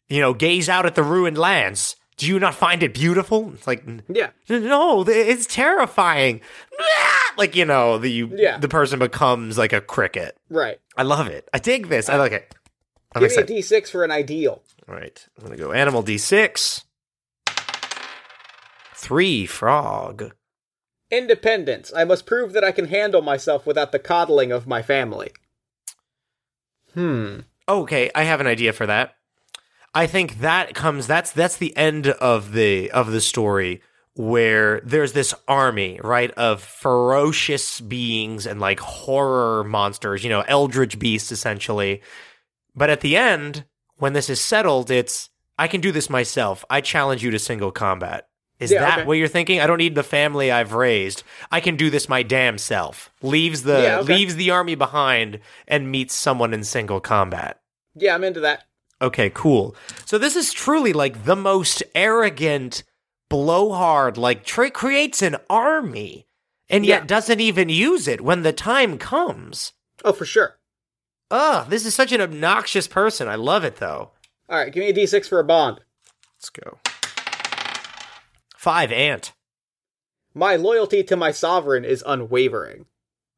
Speaker 2: you know, gaze out at the ruined lands. Do you not find it beautiful? It's like
Speaker 3: Yeah.
Speaker 2: no, it's terrifying. [LAUGHS] Like, you know, the you,
Speaker 3: Yeah.
Speaker 2: the person becomes like a cricket.
Speaker 3: Right.
Speaker 2: I love it. I dig this. I like it. I'm
Speaker 3: Give me a
Speaker 2: excited.
Speaker 3: D6 for an ideal.
Speaker 2: All right. I'm going to go animal D6. Three frog.
Speaker 3: Independence. I must prove that I can handle myself without the coddling of my family. Hmm.
Speaker 2: Okay, I have an idea for that. I think that comes that's that's the end of the of the story where there's this army, right, of ferocious beings and like horror monsters, you know, eldritch beasts essentially. But at the end, when this is settled, it's I can do this myself. I challenge you to single combat. Is
Speaker 3: Yeah,
Speaker 2: that
Speaker 3: okay.
Speaker 2: what you're thinking? I don't need the family I've raised. I can do this my damn self. Leaves the
Speaker 3: Yeah, okay.
Speaker 2: leaves the army behind and meets someone in single combat.
Speaker 3: Yeah, I'm into that.
Speaker 2: Okay, cool. So this is truly like the most arrogant, blowhard, like tra- creates an army and yet
Speaker 3: Yeah.
Speaker 2: doesn't even use it when the time comes.
Speaker 3: Oh, for sure.
Speaker 2: Ugh, this is such an obnoxious person. I love it though.
Speaker 3: All right, give me a D6 for a bond.
Speaker 2: Let's go. Five ant.
Speaker 3: My loyalty to my sovereign is unwavering.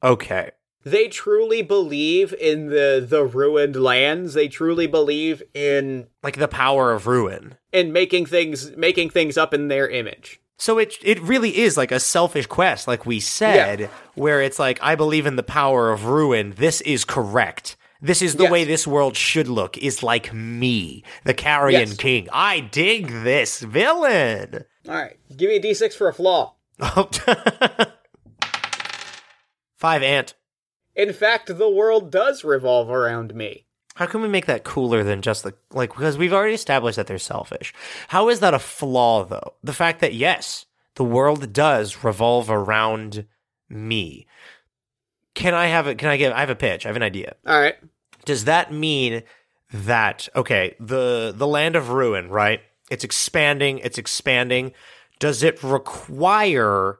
Speaker 2: Okay.
Speaker 3: They truly believe in the the ruined lands. They truly believe in
Speaker 2: Like the power of ruin.
Speaker 3: in making things making things up in their image.
Speaker 2: So it it really is like a selfish quest, like we said, where it's like I believe in the power of ruin. This is correct. This is the
Speaker 3: Yes.
Speaker 2: way this world should look. Is like me, the Carrion
Speaker 3: Yes.
Speaker 2: King. I dig this villain.
Speaker 3: All right, give me a D6 for a flaw. [LAUGHS]
Speaker 2: Five ant.
Speaker 3: In fact, the world does revolve around me.
Speaker 2: How can we make that cooler than just the like? Because we've already established that they're selfish. How is that a flaw, though? The fact that yes, the world does revolve around me. Can I have it? Can I give? I have a pitch. I have an idea.
Speaker 3: All right.
Speaker 2: Does that mean that okay, the the land of ruin, right? It's expanding, it's expanding. Does it require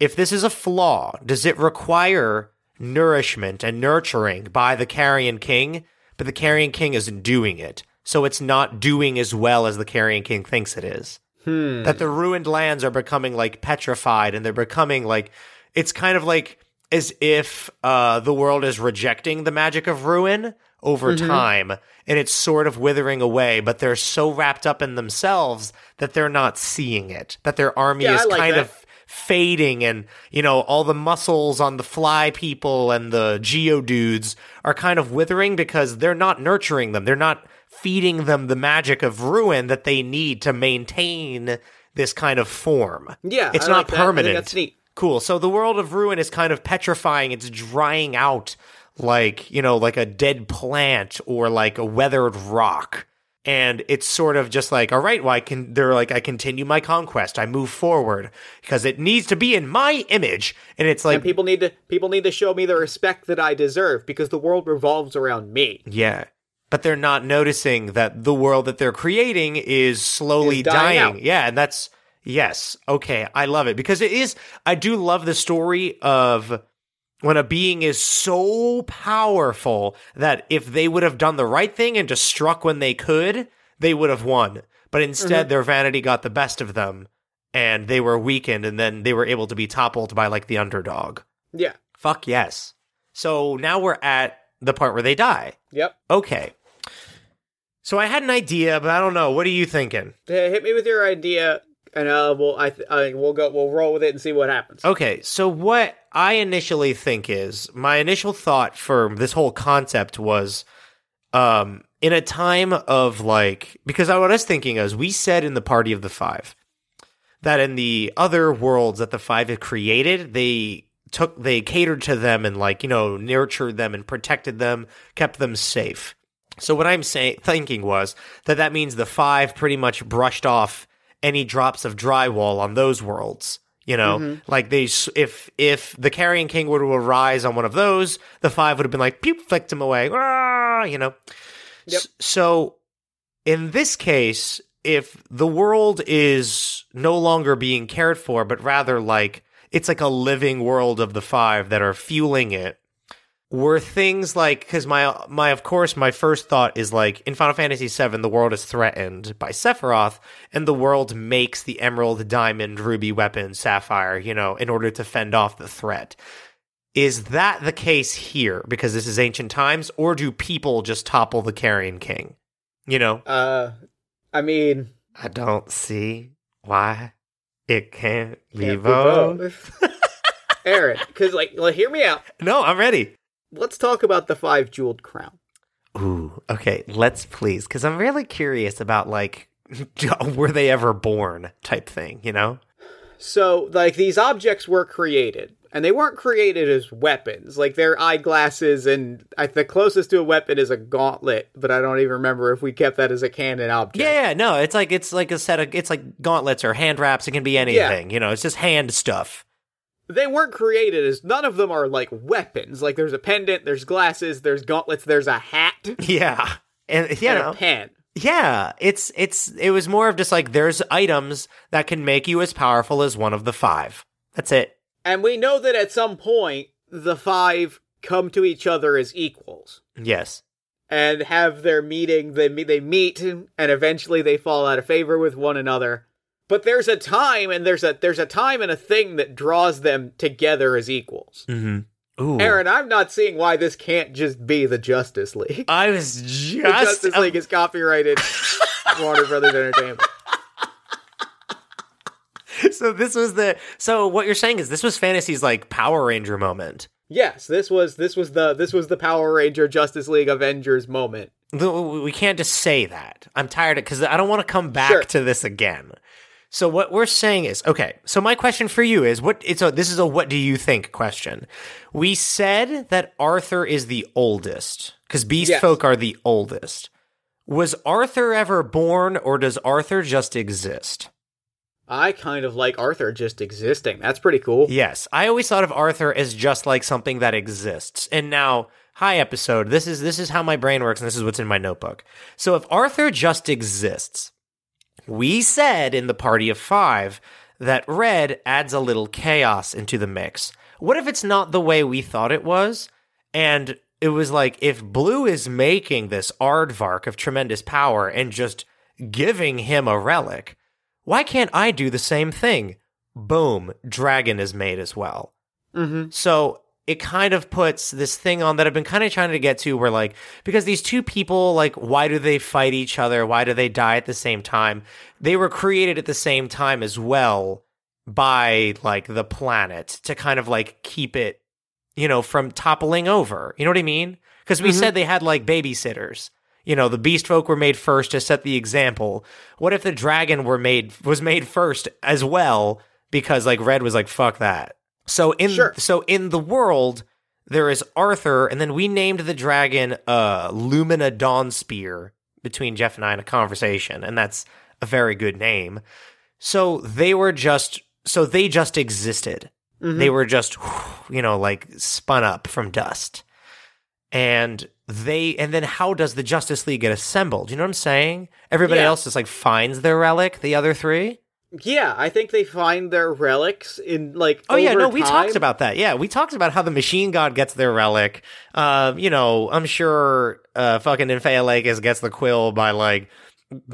Speaker 2: if this is a flaw, does it require nourishment and nurturing by the carrion king? But the carrion king isn't doing it. So it's not doing as well as the carrion king thinks it is
Speaker 3: Hmm.
Speaker 2: that the ruined lands are becoming like petrified and they're becoming like it's kind of like as if uh, the world is rejecting the magic of ruin over
Speaker 3: Mm-hmm.
Speaker 2: time and it's sort of withering away but they're so wrapped up in themselves that they're not seeing it that their army
Speaker 3: Yeah,
Speaker 2: is
Speaker 3: like
Speaker 2: kind
Speaker 3: that.
Speaker 2: of fading and you know all the muscles on the fly people and the geo dudes are kind of withering because they're not nurturing them they're not feeding them the magic of ruin that they need to maintain this kind of form
Speaker 3: Yeah,
Speaker 2: it's
Speaker 3: I
Speaker 2: not
Speaker 3: like that.
Speaker 2: Permanent
Speaker 3: that's neat.
Speaker 2: Cool. So the world of ruin is kind of petrifying. It's drying out like you know like a dead plant or like a weathered rock. And it's sort of just like all right well i can they're like i continue my conquest. I move forward because it needs to be in my image. And it's like
Speaker 3: and people need to people need to show me the respect that I deserve because the world revolves around me.
Speaker 2: yeah. But they're not noticing that the world that they're creating is slowly
Speaker 3: Is dying
Speaker 2: dying. Yeah, and that's yes. Okay, I love it because it is I do love the story of when a being is so powerful that if they would have done the right thing and just struck when they could, they would have won. But instead
Speaker 3: Mm-hmm.
Speaker 2: their vanity got the best of them and they were weakened and then they were able to be toppled by like the underdog.
Speaker 3: Yeah.
Speaker 2: Fuck yes. So now we're at the part where they die.
Speaker 3: Yep.
Speaker 2: Okay. So I had an idea, but I don't know. What are you thinking?
Speaker 3: Hey, hit me with your idea, and uh, we'll I, th- I we'll go we'll roll with it and see what happens.
Speaker 2: Okay, so what I initially think is my initial thought for this whole concept was um in a time of like because what I was thinking is we said in the party of the 5 that in the other worlds that the 5 had created, they took they catered to them and like, you know, nurtured them and protected them, kept them safe. So what I'm saying thinking was that that means the 5 pretty much brushed off any drops of drywall on those worlds. You know,
Speaker 3: Mm-hmm.
Speaker 2: like they, if if the carrion king were to arise on one of those, the five would have been like, pew, flicked him away. Ah, you know.
Speaker 3: Yep.
Speaker 2: S- So, in this case, if the world is no longer being cared for, but rather like it's like a living world of the five that are fueling it, were things like because my my of course my first thought is like in Final Fantasy VII the world is threatened by Sephiroth and the world makes the emerald, diamond, ruby weapon, sapphire, you know, in order to fend off the threat. Is that the case here because this is ancient times, or do people just topple the carrion king? You know,
Speaker 3: Uh, I mean,
Speaker 2: I don't see why it can't be
Speaker 3: can't be
Speaker 2: both.
Speaker 3: both. [LAUGHS] Aaron, because like, well, hear me out.
Speaker 2: No, I'm ready.
Speaker 3: Let's talk about the five jeweled crown.
Speaker 2: Ooh, okay, let's please, because I'm really curious about like, [LAUGHS] were they ever born type thing, you know?
Speaker 3: So, like, these objects were created, and they weren't created as weapons. Like, they're eyeglasses, and I, the closest to a weapon is a gauntlet, but I don't even remember if we kept that as a canon object.
Speaker 2: Yeah, yeah, no, it's like it's like a set of it's like gauntlets or hand wraps. It can be anything, you know. It's just hand stuff.
Speaker 3: They weren't created as none of them are like weapons. Like, there's a pendant, there's glasses, there's gauntlets, there's a hat,
Speaker 2: Yeah, and you
Speaker 3: and
Speaker 2: know,
Speaker 3: a pen.
Speaker 2: yeah, it's it's it was more of just like there's items that can make you as powerful as one of the five. That's it.
Speaker 3: And we know that at some point, the five come to each other as equals.
Speaker 2: Yes.
Speaker 3: and have their meeting. They they meet, and eventually they fall out of favor with one another. But there's a time, and there's a there's a time and a thing that draws them together as equals.
Speaker 2: Mm-hmm. Ooh,
Speaker 3: Aaron, I'm not seeing why this can't just be the Justice League.
Speaker 2: I was [LAUGHS]
Speaker 3: The
Speaker 2: just
Speaker 3: Justice League is copyrighted [LAUGHS] Warner Brothers Entertainment.
Speaker 2: so this was the so what you're saying is this was fantasy's like Power Ranger moment.
Speaker 3: Yes, this was this was the this was the Power Ranger Justice League Avengers moment.
Speaker 2: We can't just say that. I'm tired of because I don't want to come back
Speaker 3: Sure.
Speaker 2: to this again. So what we're saying is okay. So my question for you is what it's a this is a what do you think question. We said that Arthur is the oldest because beast
Speaker 3: Yes.
Speaker 2: folk are the oldest. Was Arthur ever born or does Arthur just exist?
Speaker 3: I kind of like Arthur just existing. That's pretty cool.
Speaker 2: Yes, I always thought of Arthur as just like something that exists. And now, hi episode. This is this is how my brain works and this is what's in my notebook. So if Arthur just exists, we said in the party of 5 that red adds a little chaos into the mix. What if it's not the way we thought it was? And it was like if blue is making this aardvark of tremendous power and just giving him a relic, why can't I do the same thing? Boom, dragon is made as well.
Speaker 3: Mm-hmm.
Speaker 2: So it kind of puts this thing on that I've been kind of trying to get to where like because these two people like why do they fight each other? Why do they die at the same time? They were created at the same time as well by like the planet to kind of like keep it you know from toppling over. You know what I mean? Cuz we
Speaker 3: Mhm.
Speaker 2: said they had like babysitters. You know, the beast folk were made first to set the example. What if the dragon were made was made first as well because like Red was like fuck that. So in
Speaker 3: Sure.
Speaker 2: so in the world there is Arthur and then we named the dragon uh Lumina Dawnspear between Jeff and I in a conversation and that's a very good name. So they were just so they just existed.
Speaker 3: Mhm.
Speaker 2: They were just [SIGHS] you know like spun up from dust. And they and then how does the Justice League get assembled? You know what I'm saying? Everybody
Speaker 3: Yeah.
Speaker 2: else just like finds their relic, the other three?
Speaker 3: Yeah, I think they find their relics in like.
Speaker 2: Oh yeah, no, we talked about that. Yeah, we talked about how the machine god gets their relic. Uh, you know, I'm sure uh fucking Nymphaeolacus gets the quill by like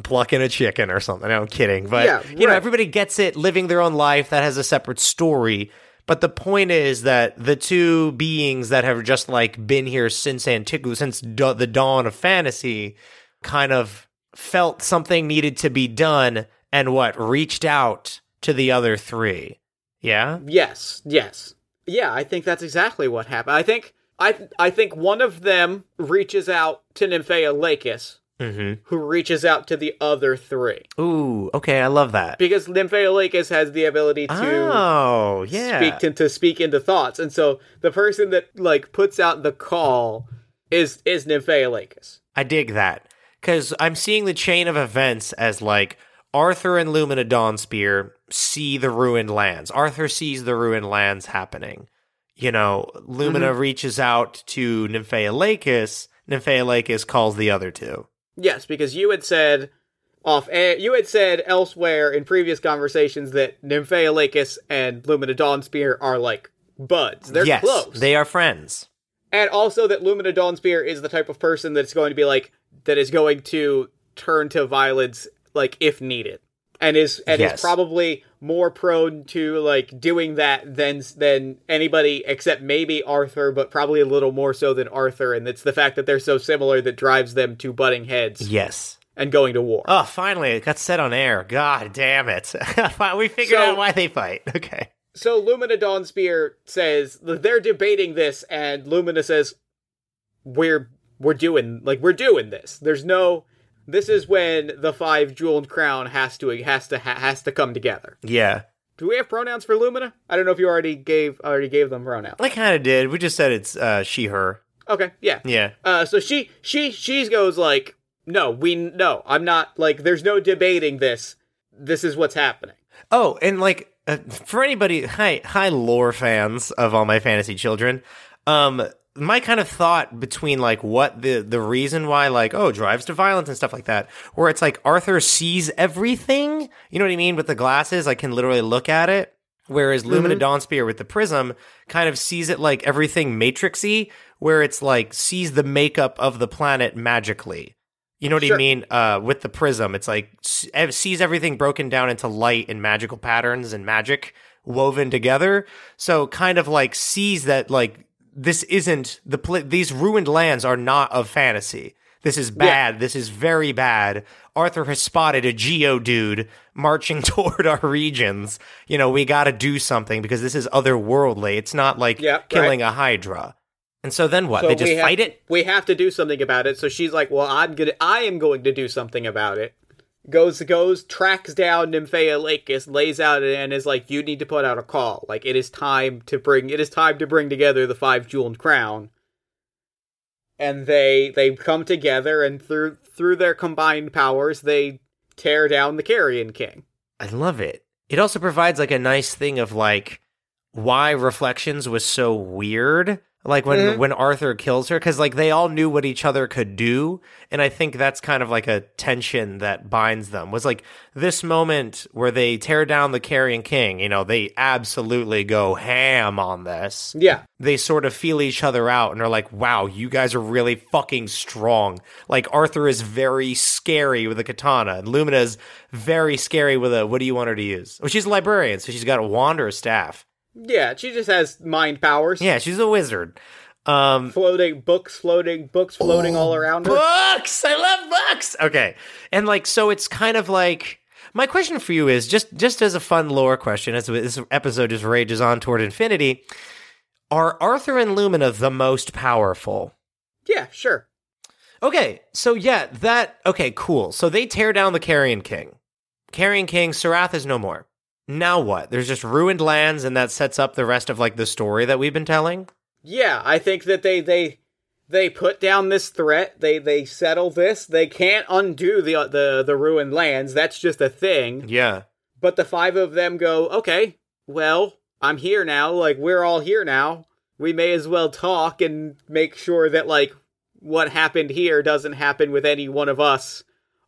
Speaker 2: plucking a chicken or something. No, I'm kidding. But
Speaker 3: Yeah,
Speaker 2: you know, everybody gets it living their own life that has a separate story. But the point is that the two beings that have just like been here since antiquity, since da- the dawn of fantasy, kind of felt something needed to be done and what reached out to the other three. Yeah.
Speaker 3: Yes, yes, yeah. I think that's exactly what happened. I think I I think one of them reaches out to Nymphaeolacus,
Speaker 2: Mm-hmm.
Speaker 3: who reaches out to the other three
Speaker 2: Ooh, okay, I love that.
Speaker 3: because Nymphaeolacus has the ability to.
Speaker 2: oh, yeah.
Speaker 3: Speak to, to speak into thoughts, and so the person that like puts out the call is is Nymphaeolacus.
Speaker 2: I dig that because I'm seeing the chain of events as like Arthur and Lumina Dawnspear see the ruined lands. Arthur sees the ruined lands happening. You know, Lumina
Speaker 3: Mm-hmm.
Speaker 2: reaches out to. Nymphea Lakis calls the other two.
Speaker 3: Yes, because you had said off air, you had said elsewhere in previous conversations that Nymphea Lakis and Lumina Dawnspear are like buds. They're
Speaker 2: yes,
Speaker 3: close.
Speaker 2: they are friends.
Speaker 3: and also that Lumina Dawnspear is the type of person that's going to be like that is going to turn to violence like if needed. And is and
Speaker 2: Yes.
Speaker 3: is probably more prone to like doing that than than anybody except maybe Arthur, but probably a little more so than Arthur. And it's the fact that they're so similar that drives them to butting heads
Speaker 2: Yes.
Speaker 3: and going to war.
Speaker 2: Oh, finally, it got set on air. God damn it. [LAUGHS] we figured
Speaker 3: So-
Speaker 2: out why they fight. [LAUGHS] Okay.
Speaker 3: So Lumina Dawnspear says they're debating this, and Lumina says, "We're we're doing like we're doing this. There's no. This is when the five jeweled crown has to has to has to come together.
Speaker 2: Yeah.
Speaker 3: Do we have pronouns for Lumina? I don't know if you already gave already gave them pronouns.
Speaker 2: I kind of did. We just said it's uh, she, her.
Speaker 3: Okay, yeah.
Speaker 2: Yeah.
Speaker 3: Uh, so she she she goes like, no, we no, I'm not like. There's no debating this. This is what's happening.
Speaker 2: Oh, and like uh, for anybody, hi, hi, lore fans of all my fantasy children. Um, my kind of thought between like what the the reason why like oh drives to violence and stuff like that, where it's like Arthur sees everything. You know what I mean with the glasses? I can literally look at it. Whereas Lumina Dawnspear with the prism kind of sees it like everything matrixy, where it's like sees the makeup of the planet magically. You know what
Speaker 3: Sure.
Speaker 2: I mean? Uh, with the prism, it's like sees everything broken down into light and magical patterns and magic woven together. So kind of like sees that like this isn't the pla these ruined lands are not of fantasy. This is bad. This is very bad. Arthur has spotted a geo dude marching [LAUGHS] toward our regions. You know, we got to do something because this is otherworldly. It's not like
Speaker 3: Yeah, right.
Speaker 2: killing a hydra. And so then what?
Speaker 3: So
Speaker 2: they just
Speaker 3: have-
Speaker 2: fight it?
Speaker 3: We have to do something about it. So she's like, "Well, I'm gonna, I am going to do something about it." Goes, goes, tracks down Nymphea Lakis, lays out and is like, "You need to put out a call. Like it is time to bring, it is time to bring together the five jeweled crown." And they they come together, and through through their combined powers, they tear down the Carrion King.
Speaker 2: I love it. It also provides like a nice thing of like why Reflections was so weird. Like when
Speaker 3: Mhm.
Speaker 2: when Arthur kills her, because like they all knew what each other could do, and I think that's kind of like a tension that binds them. Was like this moment where they tear down the Carrion King. You know, they absolutely go ham on this.
Speaker 3: Yeah,
Speaker 2: They sort of feel each other out and are like, "Wow, you guys are really fucking strong." Like Arthur is very scary with a katana, and Lumina is very scary with a. What do you want her to use? Well, she's a librarian, so she's got a wand or a staff.
Speaker 3: Yeah. She just has mind powers.
Speaker 2: Yeah, she's a wizard. Um,
Speaker 3: floating books, floating books, floating all around her.
Speaker 2: books. I love books. Okay, and like so, it's kind of like my question for you is just just as a fun lore question, as this episode just rages on toward infinity. Are Arthur and Lumina the most powerful?
Speaker 3: Yeah, sure.
Speaker 2: Okay, so yeah, that okay, cool. So they tear down the Carrion King. Carrion King, Sarath is no more. Now what? There's just ruined lands, and that sets up the rest of like the story that we've been telling.
Speaker 3: Yeah, I think that they they they put down this threat. They they settle this. They can't undo the uh, the the ruined lands. That's just a thing.
Speaker 2: Yeah,
Speaker 3: But the five of them go, okay, well, I'm here now. Like we're all here now. We may as well talk and make sure that like what happened here doesn't happen with any one of us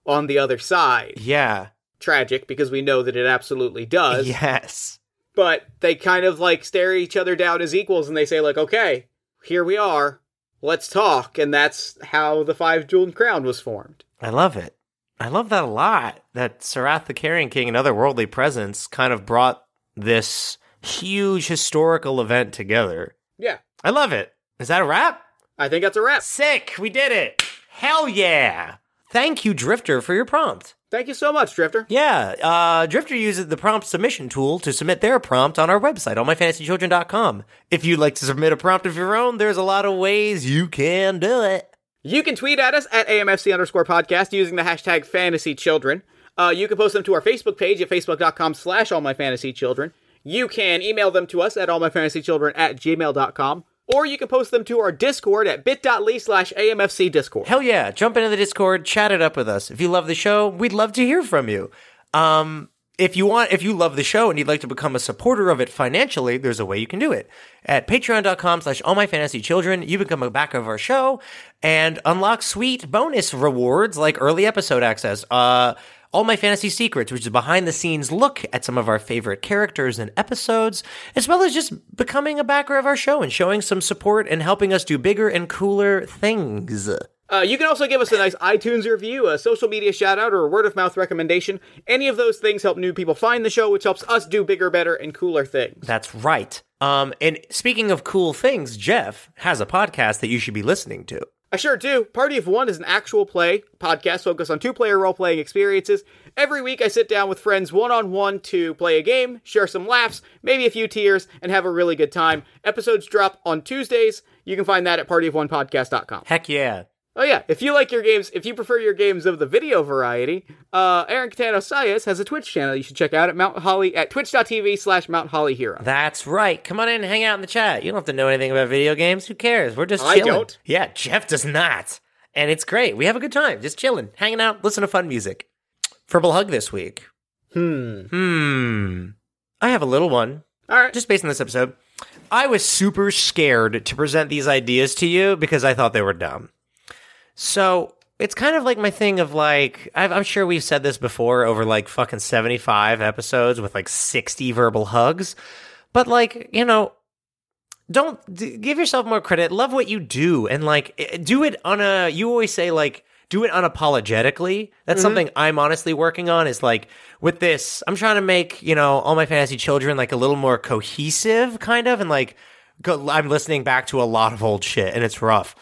Speaker 3: on the other side.
Speaker 2: yeah,
Speaker 3: Tragic because we know that it absolutely does.
Speaker 2: yes,
Speaker 3: but they kind of like stare each other down as equals and they say like okay here we are let's talk and that's how the five jeweled crown was formed
Speaker 2: I love it. I love that a lot. That Sarath the Carrion King and other worldly presence kind of brought this huge historical event together.
Speaker 3: yeah
Speaker 2: I love it. Is that a wrap?
Speaker 3: i think that's a wrap
Speaker 2: Sick. We did it. Hell yeah. Thank you, Drifter, for your prompt.
Speaker 3: Thank you so much drifter
Speaker 2: Yeah, uh, Drifter uses the prompt submission tool to submit their prompt on our website, allmyfantasychildren.com. If you'd like to submit a prompt of your own, there's a lot of ways you can do it.
Speaker 3: you can tweet at us at amfc underscore podcast using the hashtag fantasy children uh, you can post them to our facebook page at facebook.com slash all my fantasy children you can email them to us at allmyfantasychildren at gmail.com or you can post them to our discord at bit.ly slash amfc discord
Speaker 2: Hell yeah, jump into the Discord, chat it up with us. If you love the show, we'd love to hear from you. Um, if you want, if you love the show and you'd like to become a supporter of it financially, there's a way you can do it. At patreon.com slash all my fantasy children, you become a backer of our show and unlock sweet bonus rewards like early episode access. Uh, all My Fantasy Secrets, which is behind the scenes look at some of our favorite characters and episodes, as well as just becoming a backer of our show and showing some support and helping us do bigger and cooler things.
Speaker 3: Uh, you can also give us a nice iTunes review, a social media shout out, or a word of mouth recommendation. Any of those things help new people find the show, which helps us do bigger, better, and cooler things.
Speaker 2: That's right. Um, and speaking of cool things, Jeff has a podcast that you should be listening to.
Speaker 3: I sure do. Party of One is an actual play podcast focused on two player role playing experiences. Every week, I sit down with friends one on one to play a game, share some laughs, maybe a few tears, and have a really good time. Episodes drop on Tuesdays. You can find that at partyofonepodcast.com.
Speaker 2: Heck yeah.
Speaker 3: Oh yeah, if you like your games, if you prefer your games of the video variety, uh, Aaron Catano Sayas has a Twitch channel you should check out at Mount Holly at twitch.tv slash Mount Holly Hero.
Speaker 2: That's right. Come on in and hang out in the chat. You don't have to know anything about video games. Who cares? We're just
Speaker 3: I
Speaker 2: chilling.
Speaker 3: don't.
Speaker 2: Yeah, Jeff does not. And it's great. We have a good time. Just chilling, hanging out, listen to fun music. Verbal hug this week.
Speaker 3: Hmm.
Speaker 2: Hmm. I have a little one.
Speaker 3: All right.
Speaker 2: Just based on this episode. I was super scared to present these ideas to you because I thought they were dumb. So it's kind of like my thing of like, I've, I'm sure we've said this before over like fucking 75 episodes with like 60 verbal hugs. But like, you know, don't d- give yourself more credit. Love what you do and like do it on a, you always say like, do it unapologetically. That's mm-hmm. something I'm honestly working on is like with this, I'm trying to make, you know, all my fantasy children like a little more cohesive kind of and like go, I'm listening back to a lot of old shit and it's rough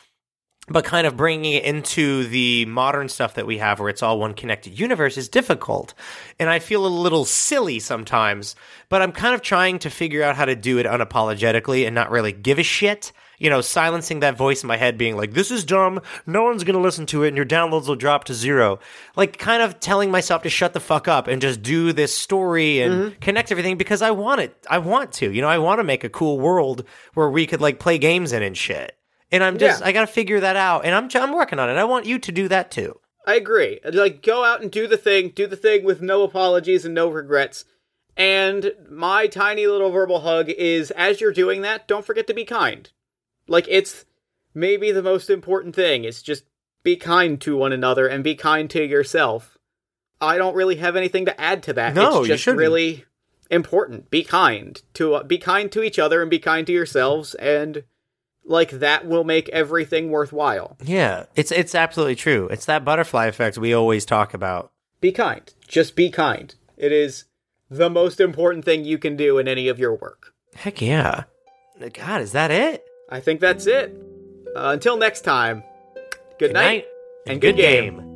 Speaker 2: but kind of bringing it into the modern stuff that we have where it's all one connected universe is difficult. And I feel a little silly sometimes, but I'm kind of trying to figure out how to do it unapologetically and not really give a shit. You know, silencing that voice in my head being like, this is dumb. No one's going to listen to it and your downloads will drop to zero. Like, kind of telling myself to shut the fuck up and just do this story and mm-hmm. connect everything because I want it. I want to. You know, I want to make a cool world where we could like play games in and shit. And I'm just,
Speaker 3: Yeah.
Speaker 2: I got to figure that out. And I'm, I'm working on it. I want you to do that too.
Speaker 3: I agree. Like, go out and do the thing, do the thing with no apologies and no regrets. And my tiny little verbal hug is as you're doing that, don't forget to be kind. Like, it's maybe the most important thing is just be kind to one another and be kind to yourself. I don't really have anything to add to that.
Speaker 2: No,
Speaker 3: it's
Speaker 2: you
Speaker 3: just
Speaker 2: shouldn't.
Speaker 3: really important. Be kind to uh, be kind to each other and be kind to yourselves and like that will make everything worthwhile.
Speaker 2: Yeah, it's it's absolutely true. It's that butterfly effect we always talk about.
Speaker 3: Be kind. Just be kind. It is the most important thing you can do in any of your work.
Speaker 2: Heck yeah. God, is that it?
Speaker 3: I think that's it. Uh, until next time, good, night,
Speaker 2: and good game.